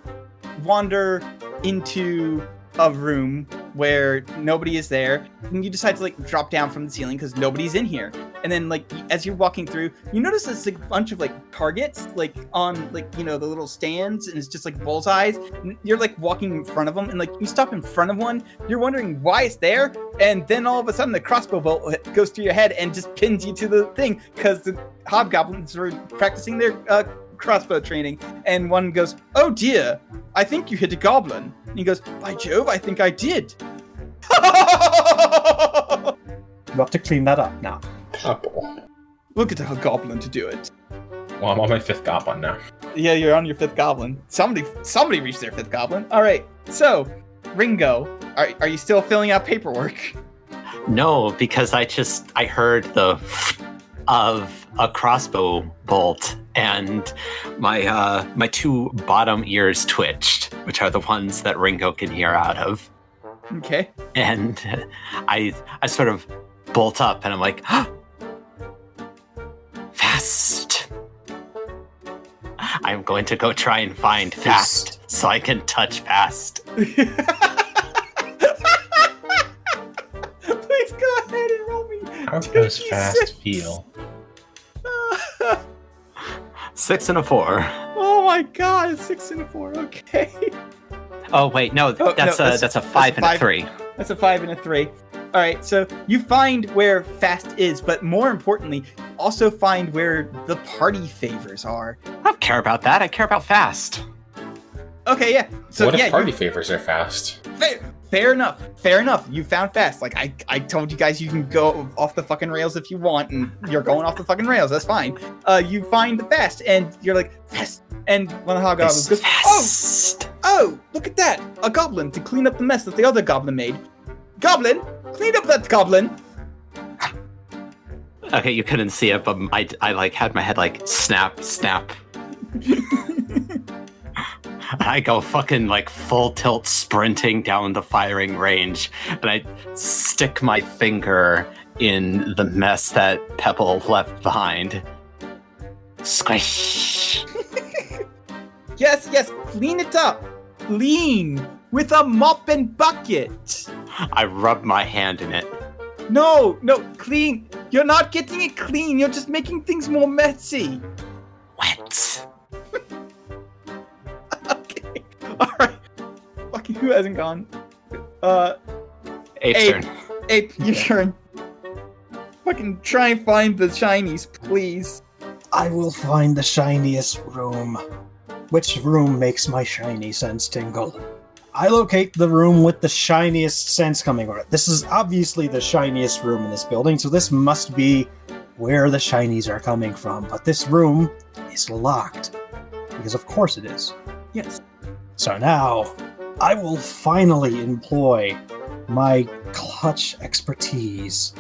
wander into a room where nobody is there, and you decide to like drop down from the ceiling because nobody's in here. And then like as you're walking through, you notice there's a bunch of like targets like on like you know the little stands, and it's just like bullseyes. You're like walking in front of them, and like you stop in front of one, you're wondering why it's there, and then all of a sudden the crossbow bolt goes through your head and just pins you to the thing because the hobgoblins were practicing their uh, crossbow training, and one goes, "Oh dear, I think you hit a goblin." And he goes, "By Jove, I think I did." You have to clean that up now. We'll get a goblin to do it. Well, I'm on my fifth goblin now. Yeah, you're on your fifth goblin. Somebody, somebody reached their fifth goblin. All right. So, Ringo, are are you still filling out paperwork? No, because I just I heard the of a crossbow bolt and my uh my two bottom ears twitched, which are the ones that Ringo can hear out of. Okay. And I I sort of bolt up and I'm like fast. I'm going to go try and find fast so I can touch fast. Please go ahead and roll me. How does fast feel? Six and a four. oh my god, six and a four. Okay. Oh wait, no, Oh, that's no, a that's- that's, a that's five a and a five. three. That's a five and a three. All right, so you find where fast is, but more importantly, also find where the party favors are. I don't care about that. I care about fast. Okay, yeah. So what yeah, if party you- favors are fast? fair, fair enough. Fair enough. You found fast. Like I, I told you guys, you can go off the fucking rails if you want, and you're going off the fucking rails. That's fine. Uh, you find the fast, and you're like fast. And one of the goblins It's goes, "Oh, oh, look at that! A goblin to clean up the mess that the other goblin made. Goblin, clean up that goblin." Okay, you couldn't see it, but I, I like had my head like snap, snap. I go fucking like full tilt sprinting down the firing range, and I stick my finger in the mess that Pepple left behind. Squish. Yes, yes, clean it up. Clean with a mop and bucket. I rub my hand in it. No, no, clean. You're not getting it clean. You're just making things more messy. Wet. All right. Fucking who hasn't gone? Uh, Ape's Ape. turn. Ape, your turn. Fucking try and find the shinies, please. I will find the shiniest room. Which room makes my shiny sense tingle? I locate the room with the shiniest sense coming from it. This is obviously the shiniest room in this building, so this must be where the shinies are coming from. But this room is locked. Because of course it is. Yes. So now, I will finally employ my clutch expertise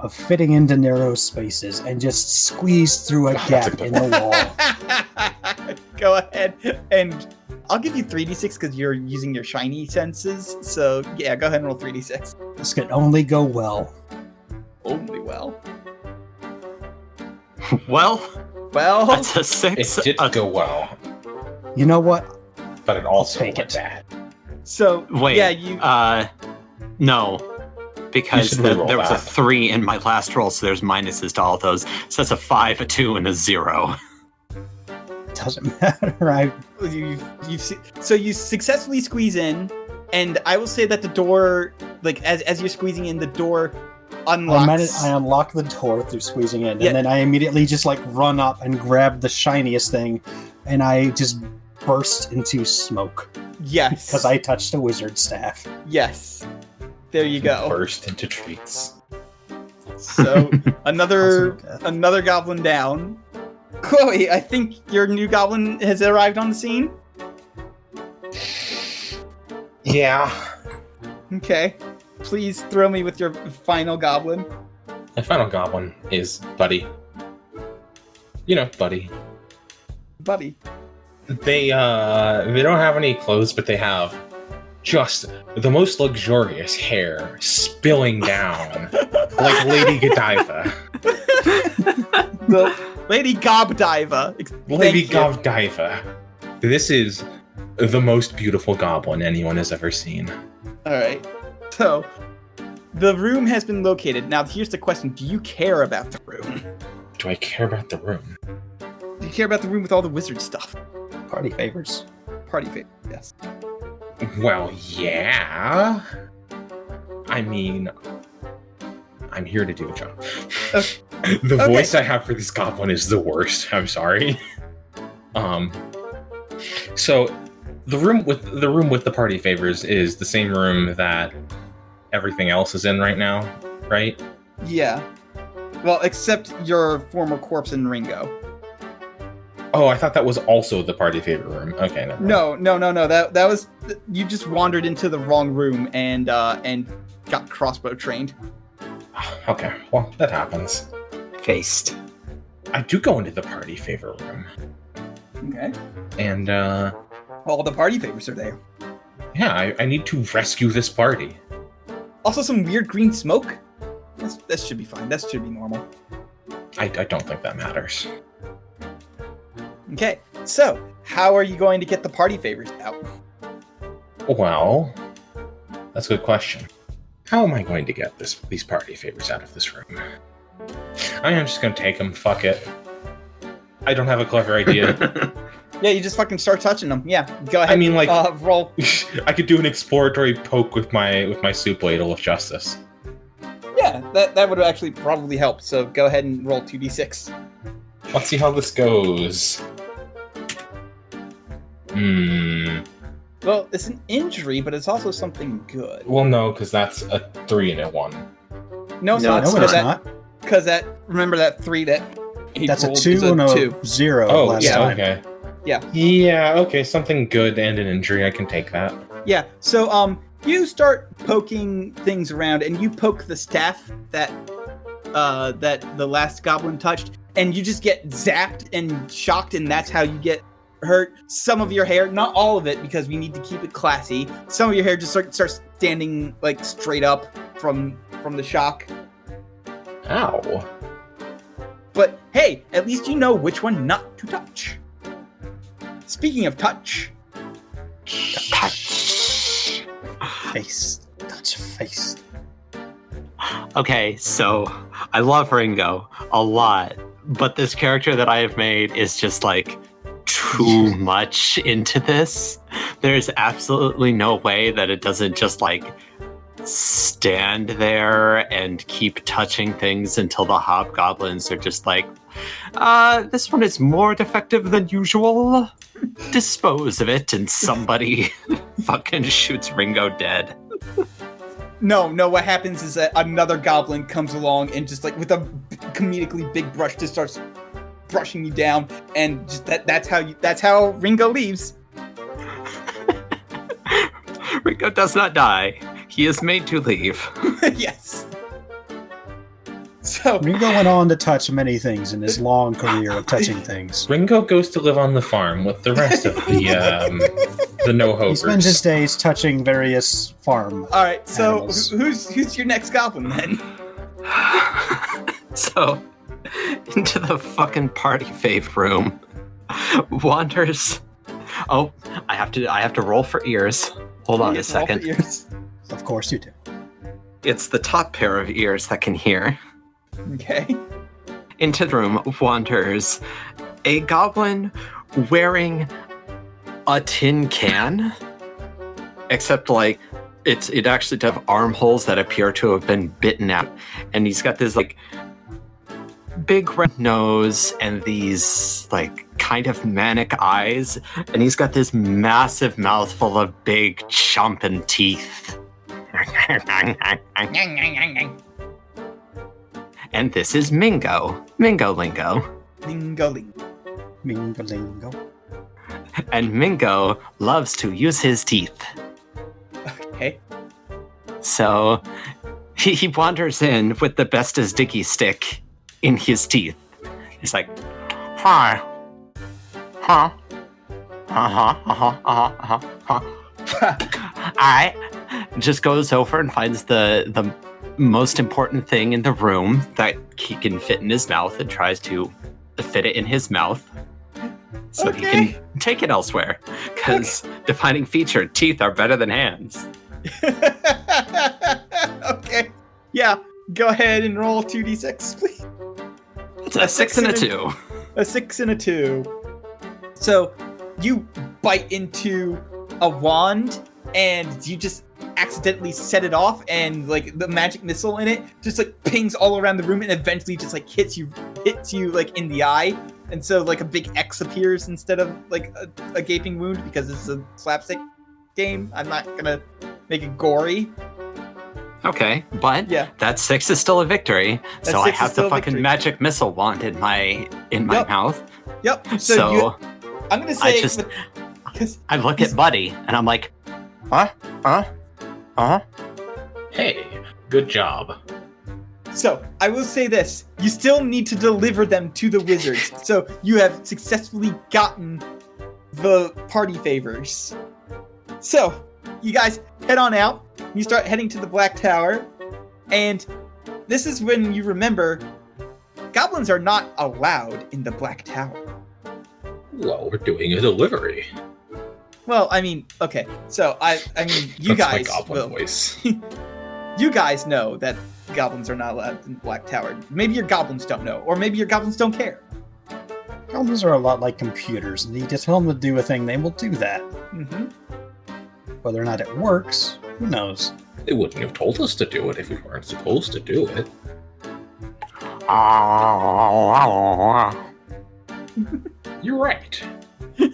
of fitting into narrow spaces and just squeeze through a gap in the wall. Go ahead and I'll give you 3d6 because you're using your shiny senses. So yeah, go ahead and roll 3d6. This can only go well. Only well. Well, Well, that's a six. It six. did a- go well, You know what? But it also take went it. bad. so Wait. yeah, you Uh, no, because the- reroll there was a three in my last roll, so there's minuses to all those. So that's a five, a two, and a zero. Doesn't matter. I you you so you successfully squeeze in, and I will say that the door, like as as you're squeezing in, the door I, unlocks. I unlock the door through squeezing in, Yeah. and then I immediately just like run up and grab the shiniest thing, and I just burst into smoke yes, because I touched a wizard staff. yes. There you go. Burst into treats. So another Awesome another goblin down. Chloe, I think your new goblin has arrived on the scene. Yeah. Okay. Please throw me with your final goblin. My final goblin is Buddy. You know, Buddy. Buddy. They uh they don't have any clothes, but they have just the most luxurious hair spilling down like Lady Godiva. The Lady Gobdiva. Lady thank you. Godiva. This is the most beautiful goblin anyone has ever seen. Alright. So the room has been located. Now here's the question. Do you care about the room? Do I care about the room? Do you care about the room with all the wizard stuff? Party favors. Party favors, yes. Well, yeah. I mean, I'm here to do a job. Okay. the Okay. voice I have for this goblin is the worst. I'm sorry. Um. So, the room with the room with the party favors is the same room that everything else is in right now, right? Yeah. Well, except your former corpse in Ringo. Oh, I thought that was also the party favor room. Okay, never. No, no, no, no. That that was you just wandered into the wrong room and uh and got crossbow trained. Okay, well that happens. Faced. I do go into the party favor room, Okay. and uh, All the party favors are there. yeah, I, I need to rescue this party. Also, some weird green smoke. That's, that should be fine. That should be normal. I, I don't think that matters. Okay. So, how are you going to get the party favors out? Well, that's a good question. How am I going to get this these party favors out of this room? I am just gonna take them. Fuck it. I don't have a clever idea. Yeah, you just fucking start touching them. Yeah. Go ahead. I mean, like, uh, roll. I could do an exploratory poke with my with my soup ladle of justice. Yeah, that that would actually probably help. So go ahead and roll two d six. Let's see how this goes. Hmm. Well, it's an injury, but it's also something good. Well, no, because that's a three and a one. No, it's No, not. No, it's because it's that, not. Because that. Remember that three that. he That's a rolled two and a two. zero Oh, last yeah, time. okay. Yeah. Yeah, okay, something good and an injury. I can take that. Yeah. So um, you start poking things around, and you poke the staff that uh that the last goblin touched, and you just get zapped and shocked, and that's how you get hurt. Some of your hair, not all of it, because we need to keep it classy. Some of your hair just start, starts standing like straight up from from the shock. Ow. But hey, at least you know which one not to touch. Speaking of touch, touch Face. Bitch faced. Okay, so I love Ringo a lot, but this character that I have made is just like too much into this. There's absolutely no way that it doesn't just like stand there and keep touching things until the hobgoblins are just like, uh, this one is more defective than usual. Dispose of it, and somebody fucking shoots Ringo dead. No, no. What happens is that another goblin comes along and just like with a comedically big brush, just starts brushing you down, and just that that's how you that's how Ringo leaves. Ringo does not die. He is made to leave. yes. So Ringo went on to touch many things in his long career of touching things. Ringo goes to live on the farm with the rest of the um, the no He spends his days touching various farm. all right, so Animals. who's who's your next goblin then? so, into the fucking party fave room wanders. Oh, I have to. I have to roll for ears. Hold on a second. ears. Of course you do. It's the top pair of ears that can hear. Okay. Into the room wanders a goblin wearing a tin can, except like it's it actually does have armholes that appear to have been bitten out, and he's got this like big red nose and these like kind of manic eyes, and he's got this massive mouth full of big chomping teeth. and this is Mingo, Mingo Lingo. Lingoling. Mingalingo. And Mingo loves to use his teeth. Okay. So he, he wanders in with the bestest diggy stick in his teeth. He's like, Hi. Huh? Uh-huh, uh-huh, uh-huh, uh-huh, huh. I just goes over and finds the the most important thing in the room that he can fit in his mouth and tries to fit it in his mouth so he can take it elsewhere. Because defining feature, teeth are better than hands. okay. Yeah. Go ahead and roll two d six, please. It's a six and a two. A six and a two. So you bite into a wand and you just accidentally set it off and like the magic missile in it just like pings all around the room and eventually just like hits you hits you like in the eye and so like a big X appears instead of like a, a gaping wound because it's a slapstick game. I'm not gonna make it gory. Okay, but Yeah. that six is still a victory. That so I have the fucking victory. magic missile wand in my in my Yep. mouth. Yep. So, So, you, I'm gonna say I just because I look at Buddy and I'm like, huh, huh, huh. Hey, good job. So, I will say this. You still need to deliver them to the wizards. so, you have successfully gotten the party favors. So, you guys head on out. You start heading to the Black Tower. And this is when you remember goblins are not allowed in the Black Tower. Well, we're doing a delivery. Well, I mean, okay. So, I I mean, you That's my guys goblin will voice. you guys know that goblins are not allowed in Black Tower. Maybe your goblins don't know, or maybe your goblins don't care. Goblins are a lot like computers, and you just tell them to do a thing, they will do that. Mm-hmm. Whether or not it works, who knows? They wouldn't have told us to do it if we weren't supposed to do it. You're right.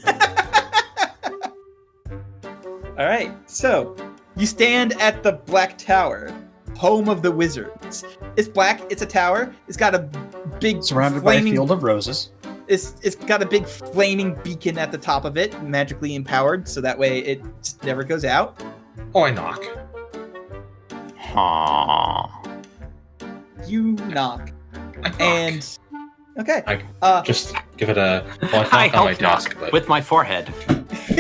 All right, so you stand at the Black Tower, home of the wizards. It's black. It's a tower. It's got a big Surrounded by a field of roses. It's it's got a big flaming beacon at the top of it, magically empowered, so that way it never goes out. Oh, I knock. Ha You knock, I knock. and okay. I Uh, just give it a. Well, I I knock on my help desk, knock but with my forehead.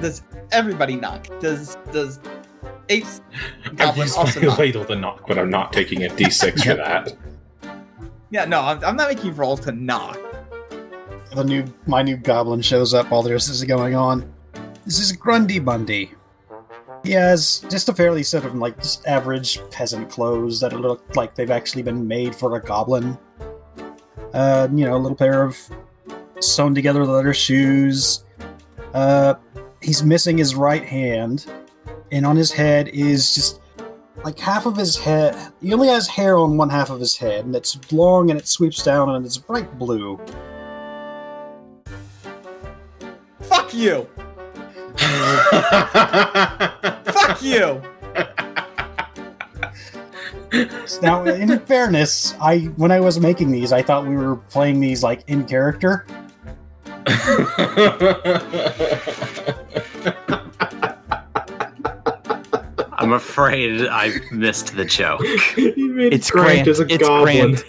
does everybody knock? Does does apes I goblin use also my knock? ladle to knock, but I'm not taking a d6 for that. Yeah, no, I'm, I'm not making you roll to knock. The new my new goblin shows up while this is going on. This is Grundy Bundy. He has just a fairly sort of like just average peasant clothes that look like they've actually been made for a goblin. Uh, you know, a little pair of sewn together leather shoes. Uh, he's missing his right hand, and on his head is just like half of his head. He only has hair on one half of his head, and it's long and it sweeps down and it's bright blue. Fuck you! Fuck you! Now, in fairness, I when I was making these, I thought we were playing these like in character. I'm afraid I missed the joke. You made It's Grant grand. as a It's goblin. grand.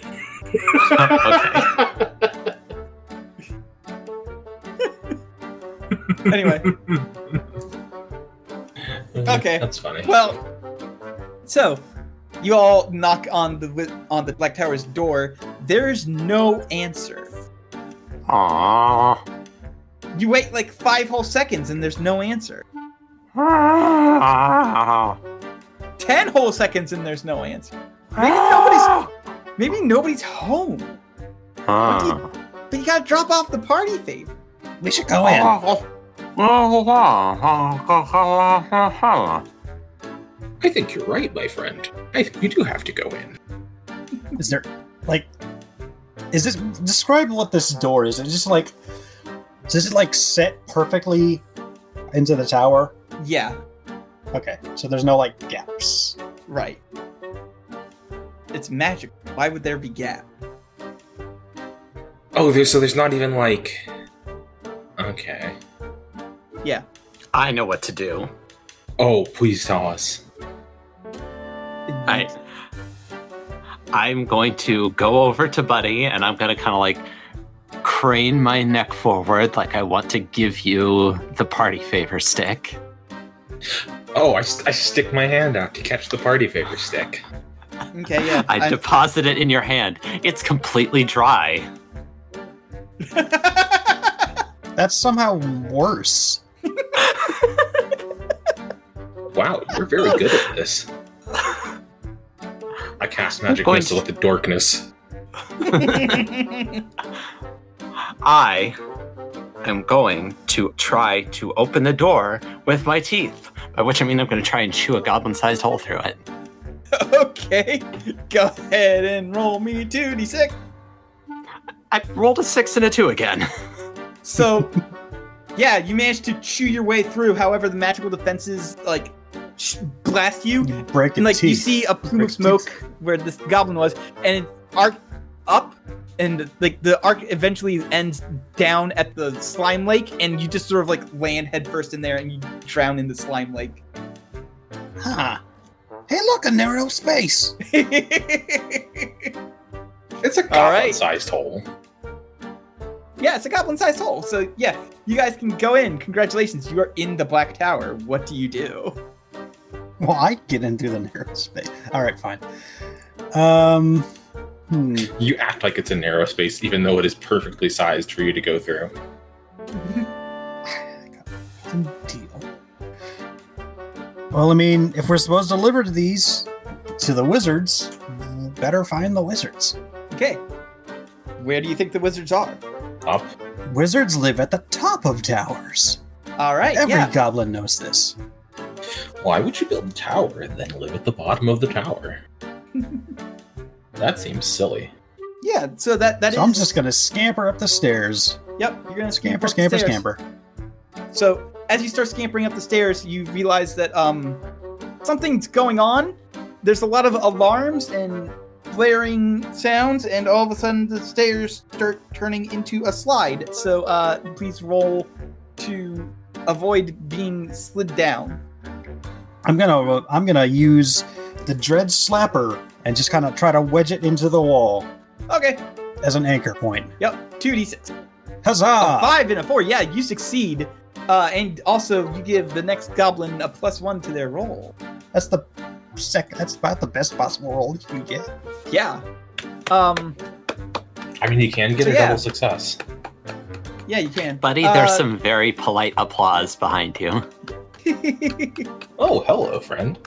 okay. Anyway, mm, Okay. That's funny. well, so you all knock on the on the Black Tower's door. There's no answer. Aww. You wait like five whole seconds and there's no answer. Aww. Ten whole seconds and there's no answer. Maybe nobody's maybe nobody's home. What you, but you gotta drop off the party favor. We should go in. I think you're right, my friend. I think we do have to go in. Is there like is this describe what this door is? Is it just like does it like set perfectly into the tower? Yeah, Okay, so there's no like gaps. right. It's magic. Why would there be gap? Oh, there's so there's not even like. Okay. Yeah. I know what to do. Oh, please tell us. I I'm going to go over to Buddy and I'm gonna kind of like crane my neck forward like I want to give you the party favor stick. Oh, I, I stick my hand out to catch the party favor stick. Okay, yeah. I deposit it in your hand. It's completely dry. That's somehow worse. Wow, you're very good at this. I cast magic Point. missile at the darkness. I am going to try to open the door with my teeth, by which I mean I'm going to try and chew a goblin sized hole through it. okay, go ahead and roll me 2d6. I rolled a six and a two again. So, yeah, you managed to chew your way through. However, the magical defenses like sh- blast you, You break and a like you see a plume Break of smoke where this goblin was, and it arc up, and like the arc eventually ends down at the slime lake, and you just sort of like land headfirst in there, and you drown in the slime lake. Huh. Hey, look, a narrow space. It's a All right. goblin-sized hole. Yeah, it's a goblin-sized hole. So yeah, you guys can go in. Congratulations, you are in the Black Tower. What do you do? Well, I get in through the narrow space. All right, fine. Um, hmm. You act like it's a narrow space, even though it is perfectly sized for you to go through. One deal. Well, I mean, if we're supposed to deliver these to the wizards, better find the wizards. Okay, where do you think the wizards are? Up. Wizards live at the top of towers. All right, Every yeah. goblin knows this. Why would you build a tower and then live at the bottom of the tower? that seems silly. Yeah, so that that So I'm just gonna scamper up the stairs. Yep, you're gonna Scamper, scamper, up the scamper, scamper. So as you start scampering up the stairs, you realize that um something's going on. There's a lot of alarms and blaring sounds, and all of a sudden the stairs start turning into a slide. So uh, please roll to avoid being slid down. I'm gonna I'm gonna use the dread slapper and just kind of try to wedge it into the wall Okay. as an anchor point. Yep. Two d six. Huzzah! A five and a four. Yeah, you succeed. Uh, and also, you give the next goblin a plus one to their roll. That's the second. That's about the best possible roll you can get. Yeah. Um. I mean, you can get So, a yeah. double success. Yeah, you can. Buddy, Uh, there's some very polite applause behind you. Oh, hello, friend.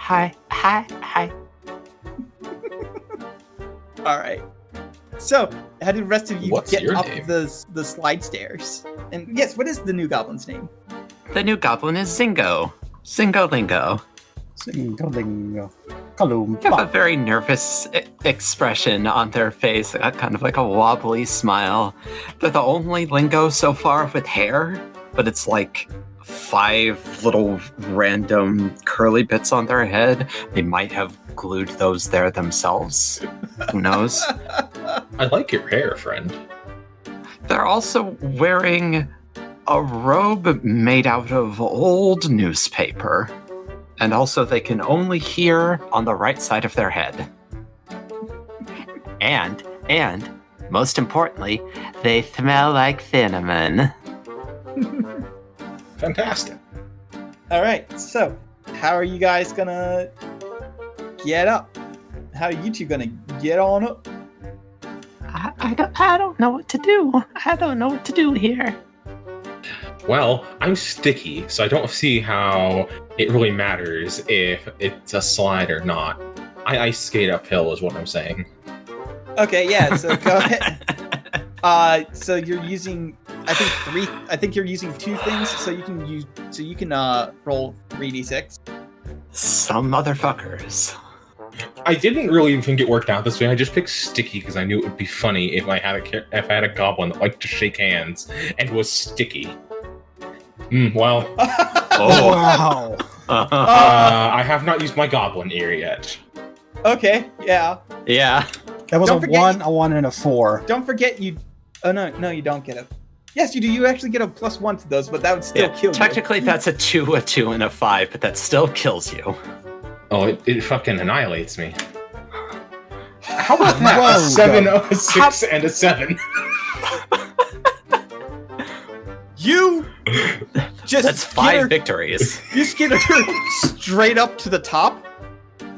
Hi, hi, hi, hi. All right. So, how did the rest of you What's get your up name? the the slide stairs? And yes, what is the new goblin's name? The new goblin is Zingo. Zingo Lingo. Singo-lingo. Kaloom. They have a very nervous e- expression on their face, uh, kind of like a wobbly smile. They're the only lingo so far with hair, but it's like five little random curly bits on their head. They might have glued those there themselves. Who knows? I like your hair, friend. They're also wearing a robe made out of old newspaper. And also, they can only hear on the right side of their head. And, and, most importantly, they smell like cinnamon. Fantastic. All right. So, how are you guys gonna get up? How are you two gonna get on up? I, I, don't, I don't know what to do. I don't know what to do here. Well, I'm sticky, so I don't see how it really matters if it's a slide or not. I ice skate uphill, is what I'm saying. Okay. Yeah. So go ahead. Uh, so you're using, I think three. I think you're using two things. So you can use. So you can uh roll three d six. Some motherfuckers. I didn't really even think it worked out this way. I just picked sticky because I knew it would be funny if I had a if I had a goblin that liked to shake hands and was sticky. Hmm, well, Oh. Wow. uh, I have not used my goblin ear yet. okay. Yeah. yeah. That was Don't a forget- one, a one, and a four. Don't forget you. Oh no, no, you don't get a. Yes, you do. You actually get a plus one to those, but that would still yeah. kill you. Technically, that's a two, a two, and a five, but that still kills you. Oh, it, it fucking annihilates me. How about that? Whoa, a seven, go. Oh, a six, and a seven. You just That's five skitter- victories. You skitter straight up to the top,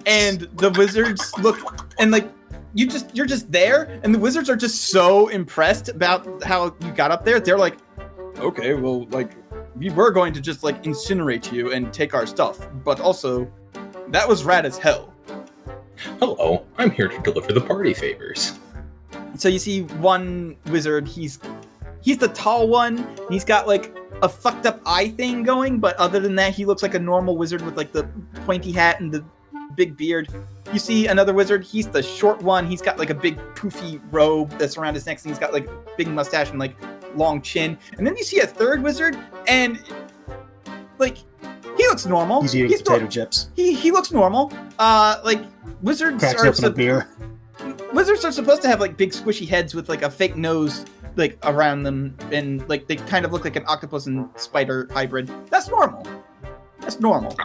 and the wizards look and like you just you're just there, and the wizards are just so impressed about how you got up there. They're like, okay, well, like we were going to just like incinerate you and take our stuff, but also that was rad as hell. Hello, I'm here to deliver the party favors. So you see one wizard, he's he's the tall one. He's got like a fucked up eye thing going, but other than that, he looks like a normal wizard with like the pointy hat and the big beard. You see another wizard, he's the short one. He's got like a big poofy robe that's around his neck, and he's got like big mustache and like long chin. And then you see a third wizard, and like he looks normal. He's eating nor- potato chips. he he looks normal. Uh, like wizards Cracks are open a beer. wizards are supposed to have like big squishy heads with like a fake nose like around them and like they kind of look like an octopus and spider hybrid that's normal that's normal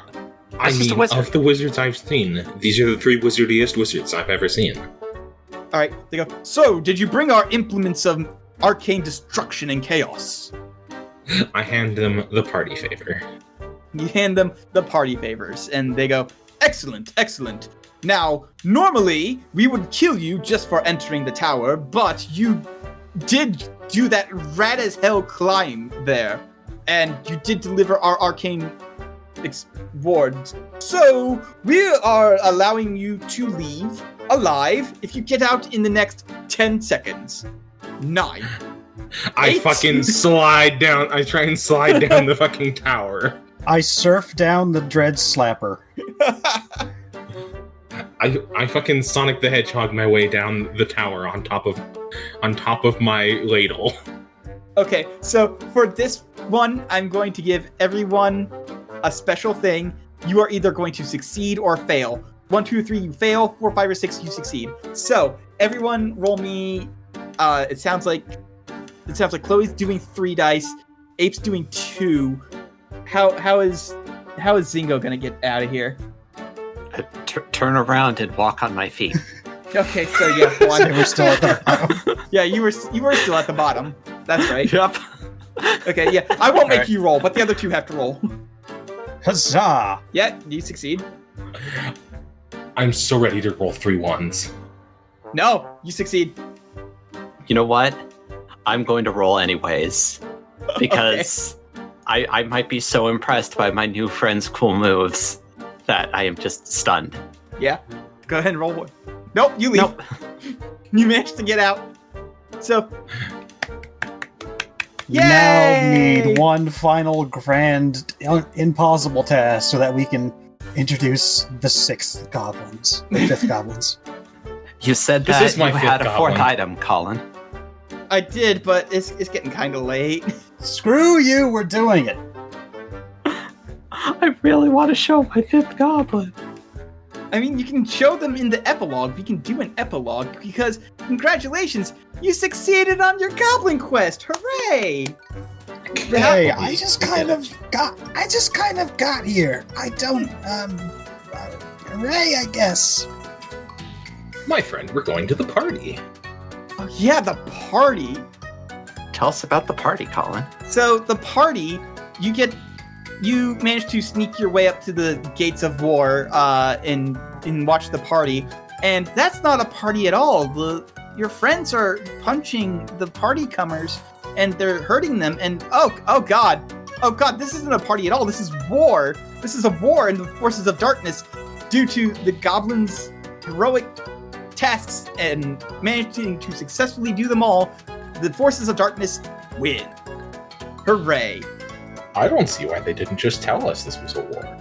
I It's just a mean, wizard. of the wizards I've seen, these are the three wizardiest wizards I've ever seen. all right they go so did you bring our implements of arcane destruction and chaos I hand them the party favor. you hand them the party favors and they go excellent excellent now normally we would kill you just for entering the tower but you did do that rad as hell climb there and you did deliver our arcane ex- wards so we are allowing you to leave alive if you get out in the next 10 seconds nine I Eight. fucking slide down. I try and slide down the fucking tower. I surf down the dread slapper. I I fucking Sonic the Hedgehog my way down the tower on top of on top of my ladle. Okay, so for this one, I'm going to give everyone a special thing. You are either going to succeed or fail. One, two, three, you fail. Four, five, or six, you succeed. So everyone, roll me. Uh, it sounds like it sounds like Chloe's doing three dice. Ape's doing two. How how is how is Zingo gonna get out of here? I t- turn around and walk on my feet. Okay, so yeah, So one. we're still at the bottom. yeah, you were you were still at the bottom. That's right. yep. Okay, yeah, I won't make Alright. you roll, but the other two have to roll. Huzzah! Yeah, you succeed. I'm so ready to roll three ones. No, you succeed. You know what? I'm going to roll anyways because I, I might be so impressed by my new friend's cool moves that I am just stunned. Yeah. Go ahead and roll one. Nope, you leave. Nope. You managed to get out. So You now need one final grand un- impossible task so that we can introduce the sixth goblins, the fifth goblins. You said This that is my you had a fifth fourth item, Colin. I did, but it's it's getting kind of late. Screw you, we're doing it. I really want to show my fifth goblin. I mean, you can show them in the epilogue. We can do an epilogue because congratulations, you succeeded on your goblin quest. Hooray! Hey, I just kind of got. I just kind of got here. I don't. Um. Uh, Ray, I guess. My friend, we're going to the party. Oh yeah, the party. Tell us about the party, Colin. So the party, you get, you manage to sneak your way up to the gates of war, uh, and and watch the party. And that's not a party at all. The your friends are punching the party comers, and they're hurting them. And oh, oh god, oh god, this isn't a party at all. This is war. This is a war in the forces of darkness, due to the goblins' heroic tasks and managing to successfully do them all. The forces of darkness win. Hooray! I don't see why they didn't just tell us this was a war.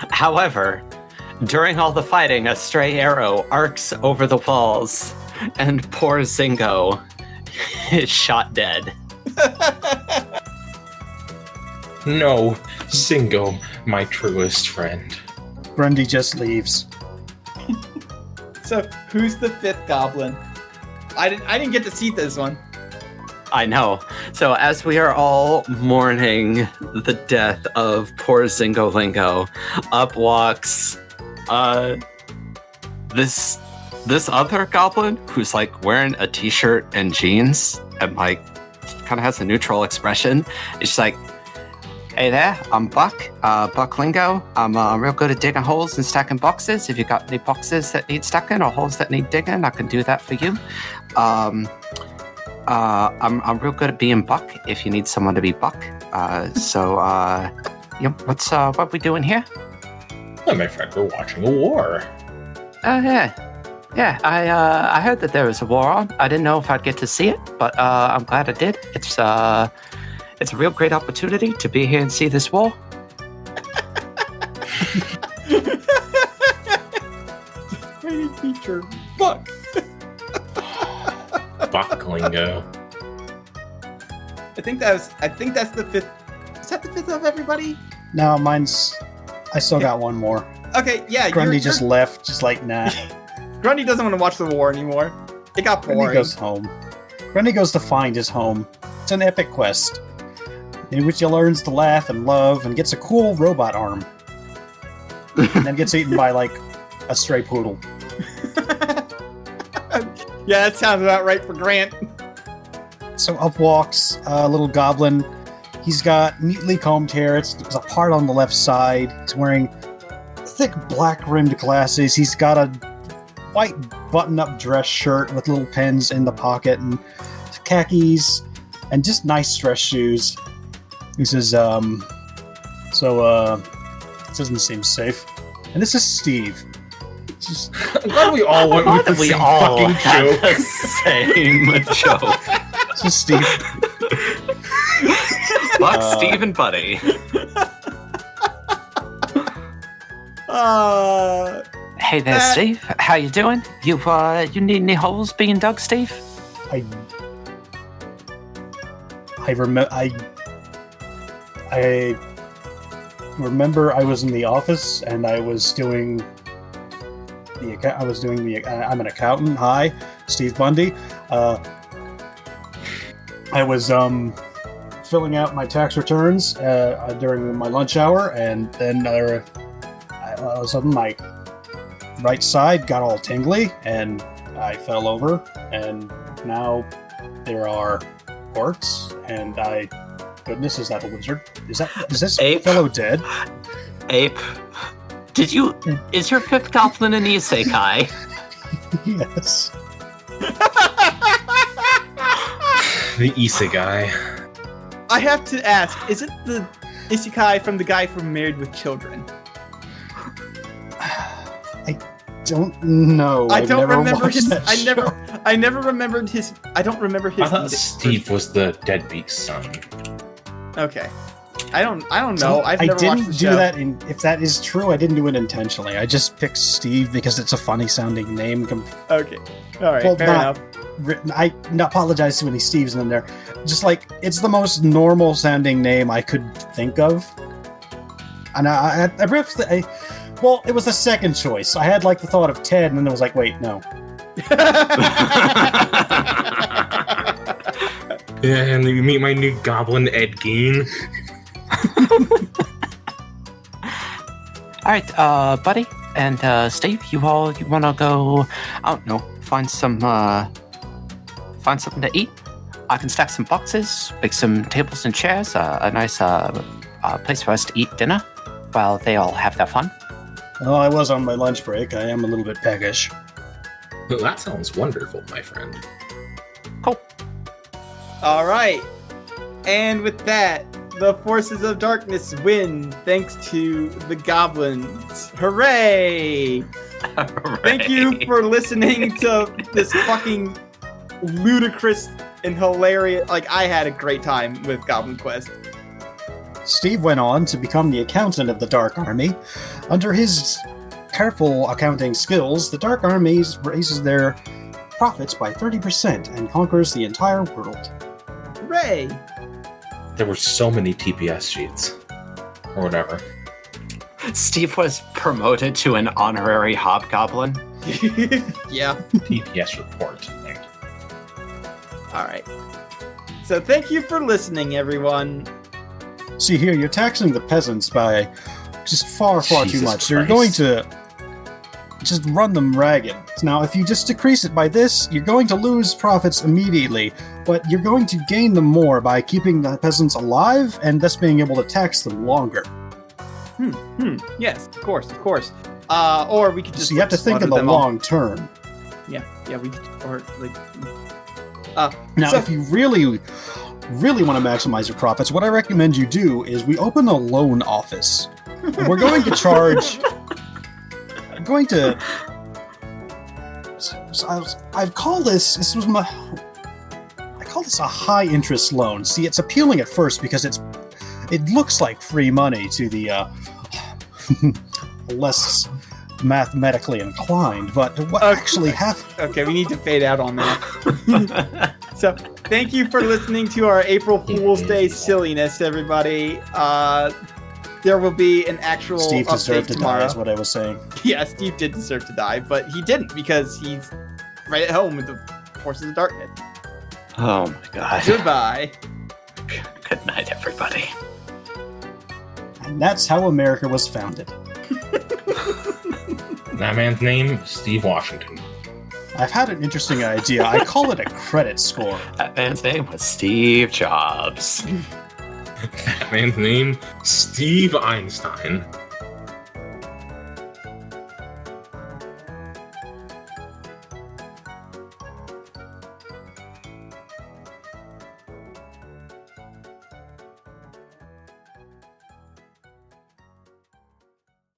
However, during all the fighting, a stray arrow arcs over the walls, and poor Zingo is shot dead. No, Zingo, my truest friend. Grundy just leaves. So who's the fifth goblin? I didn't. I didn't get to see this one. I know. So as we are all mourning the death of poor Zingo Lingo, up walks uh this this other goblin who's like wearing a t-shirt and jeans and like kind of has a neutral expression. It's like Hey there, I'm Buck, uh, Buck Lingo. I'm uh, real good at digging holes and stacking boxes. If you got any boxes that need stacking or holes that need digging, I can do that for you. Um, uh, I'm, I'm real good at being Buck if you need someone to be Buck. Uh, so, uh, yep, what's, uh, what we doing here? Oh, my friend, we're watching a war. Uh, yeah. Yeah, I, uh, I heard that there was a war on. I didn't know if I'd get to see it, but, uh, I'm glad I did. It's, uh, it's a real great opportunity to be here and see this war. Training feature. Fuck. Bucklingo. I think that's. I think that's the fifth. Is that the fifth of everybody? No, mine's. I still got one more. Okay, yeah. Grundy you're- just you're- left, just like nah. Grundy doesn't want to watch the war anymore. It got Grundy boring. goes home. Grundy goes to find his home. It's an epic quest in which he learns to laugh and love and gets a cool robot arm. and then gets eaten by like a stray poodle. yeah, that sounds about right for Grant. So up walks a little goblin. He's got neatly combed hair. It's, a part on the left side. He's wearing thick black rimmed glasses. He's got a white button up dress shirt with little pins in the pocket and khakis and just nice dress shoes. He says, um, so, uh, this doesn't seem safe. And this is Steve. Just, I'm glad we all went with the we same all fucking had joke. the same joke. this is Steve. Buck, Uh, Steve, and Buddy. Uh, Hey there, Uh, Steve. How you doing? You uh, you need any holes being dug, Steve? I I remember I I remember I was in the office and I was doing the account. I was doing the. Uh, I'm an accountant. Hi, Steve Bundy. Uh, I was um filling out my tax returns uh, during my lunch hour, and then uh, I, all of a sudden my right side got all tingly, and I fell over, and now there are orcs, and I. Goodness, is that a wizard? Is that is this Ape. fellow dead? Ape, did you? Is your fifth goblin an isekai? yes. The Issa guy. I have to ask: Is it the isekai from the guy from Married with Children? I don't know. I I've don't never remember his. I show. never. I never remembered his. I don't remember his. I thought Steve was the deadbeat son. Okay. I don't. I don't know. I've I never didn't watched the do show. that. In, if that is true, I didn't do it intentionally. I just picked Steve because it's a funny sounding name. Com- Okay. All right. Well, fair not- enough. written. I not apologize to any Steves in there. Just like it's the most normal sounding name I could think of. And I, I, I, ripped the- I well, it was the second choice. I had like the thought of Ted, and then I was like, wait, no. Yeah, and you meet my new goblin Ed Gein. All right, uh, buddy and uh, Steve, you all you want to go? I don't know, find some uh, find something to eat. I can stack some boxes, make some tables and chairs, uh, a nice uh, uh, place for us to eat dinner while they all have their fun. Oh, I was on my lunch break. I am a little bit peckish. Well, that sounds wonderful, my friend. Cool. All right. And with that, the forces of darkness win thanks to the goblins. Hooray! Thank you for listening to this fucking ludicrous and hilarious. Like, I had a great time with Goblin Quest. Steve went on to become the accountant of the Dark Army. Under his careful accounting skills, the Dark Army raises their profits by 30% and conquers the entire world. Hooray! There were so many TPS sheets. Or whatever. Steve was promoted to an honorary hobgoblin. yeah. TPS report. Thank you. All right. So, thank you for listening, everyone. See here, you're taxing the peasants by just far, far too Jesus much. You're going to just run them ragged. Now, if you just decrease it by this, you're going to lose profits immediately, but you're going to gain them more by keeping the peasants alive and thus being able to tax them longer. Hmm. Yes, of course, of course. Uh, or we could just. so you have to think of the them all. long term. Yeah, yeah, we could, or like. Uh, Now, So- if you really, really want to maximize your profits, what I recommend you do is we open a loan office. We're going to charge. I'm going to. so- so I was, I've called this. This was my. I call this a high interest loan. See, it's appealing at first because it's. It looks like free money to the uh, less mathematically inclined, but what Okay. actually happened? okay, we need to fade out on that. so, thank you for listening to our April Fool's Day silliness, everybody. Uh, there will be an actual Steve update deserved to tomorrow. die, is what I was saying. Yeah, Steve did deserve to die, but he didn't because he's right at home with the forces of darkness. Oh my god. Goodbye. Good night, everybody. And that's how America was founded. That man's name, is Steve Washington. I've had an interesting idea. I call it a credit score. That man's name was Steve Jobs. That man's name, Steve Einstein.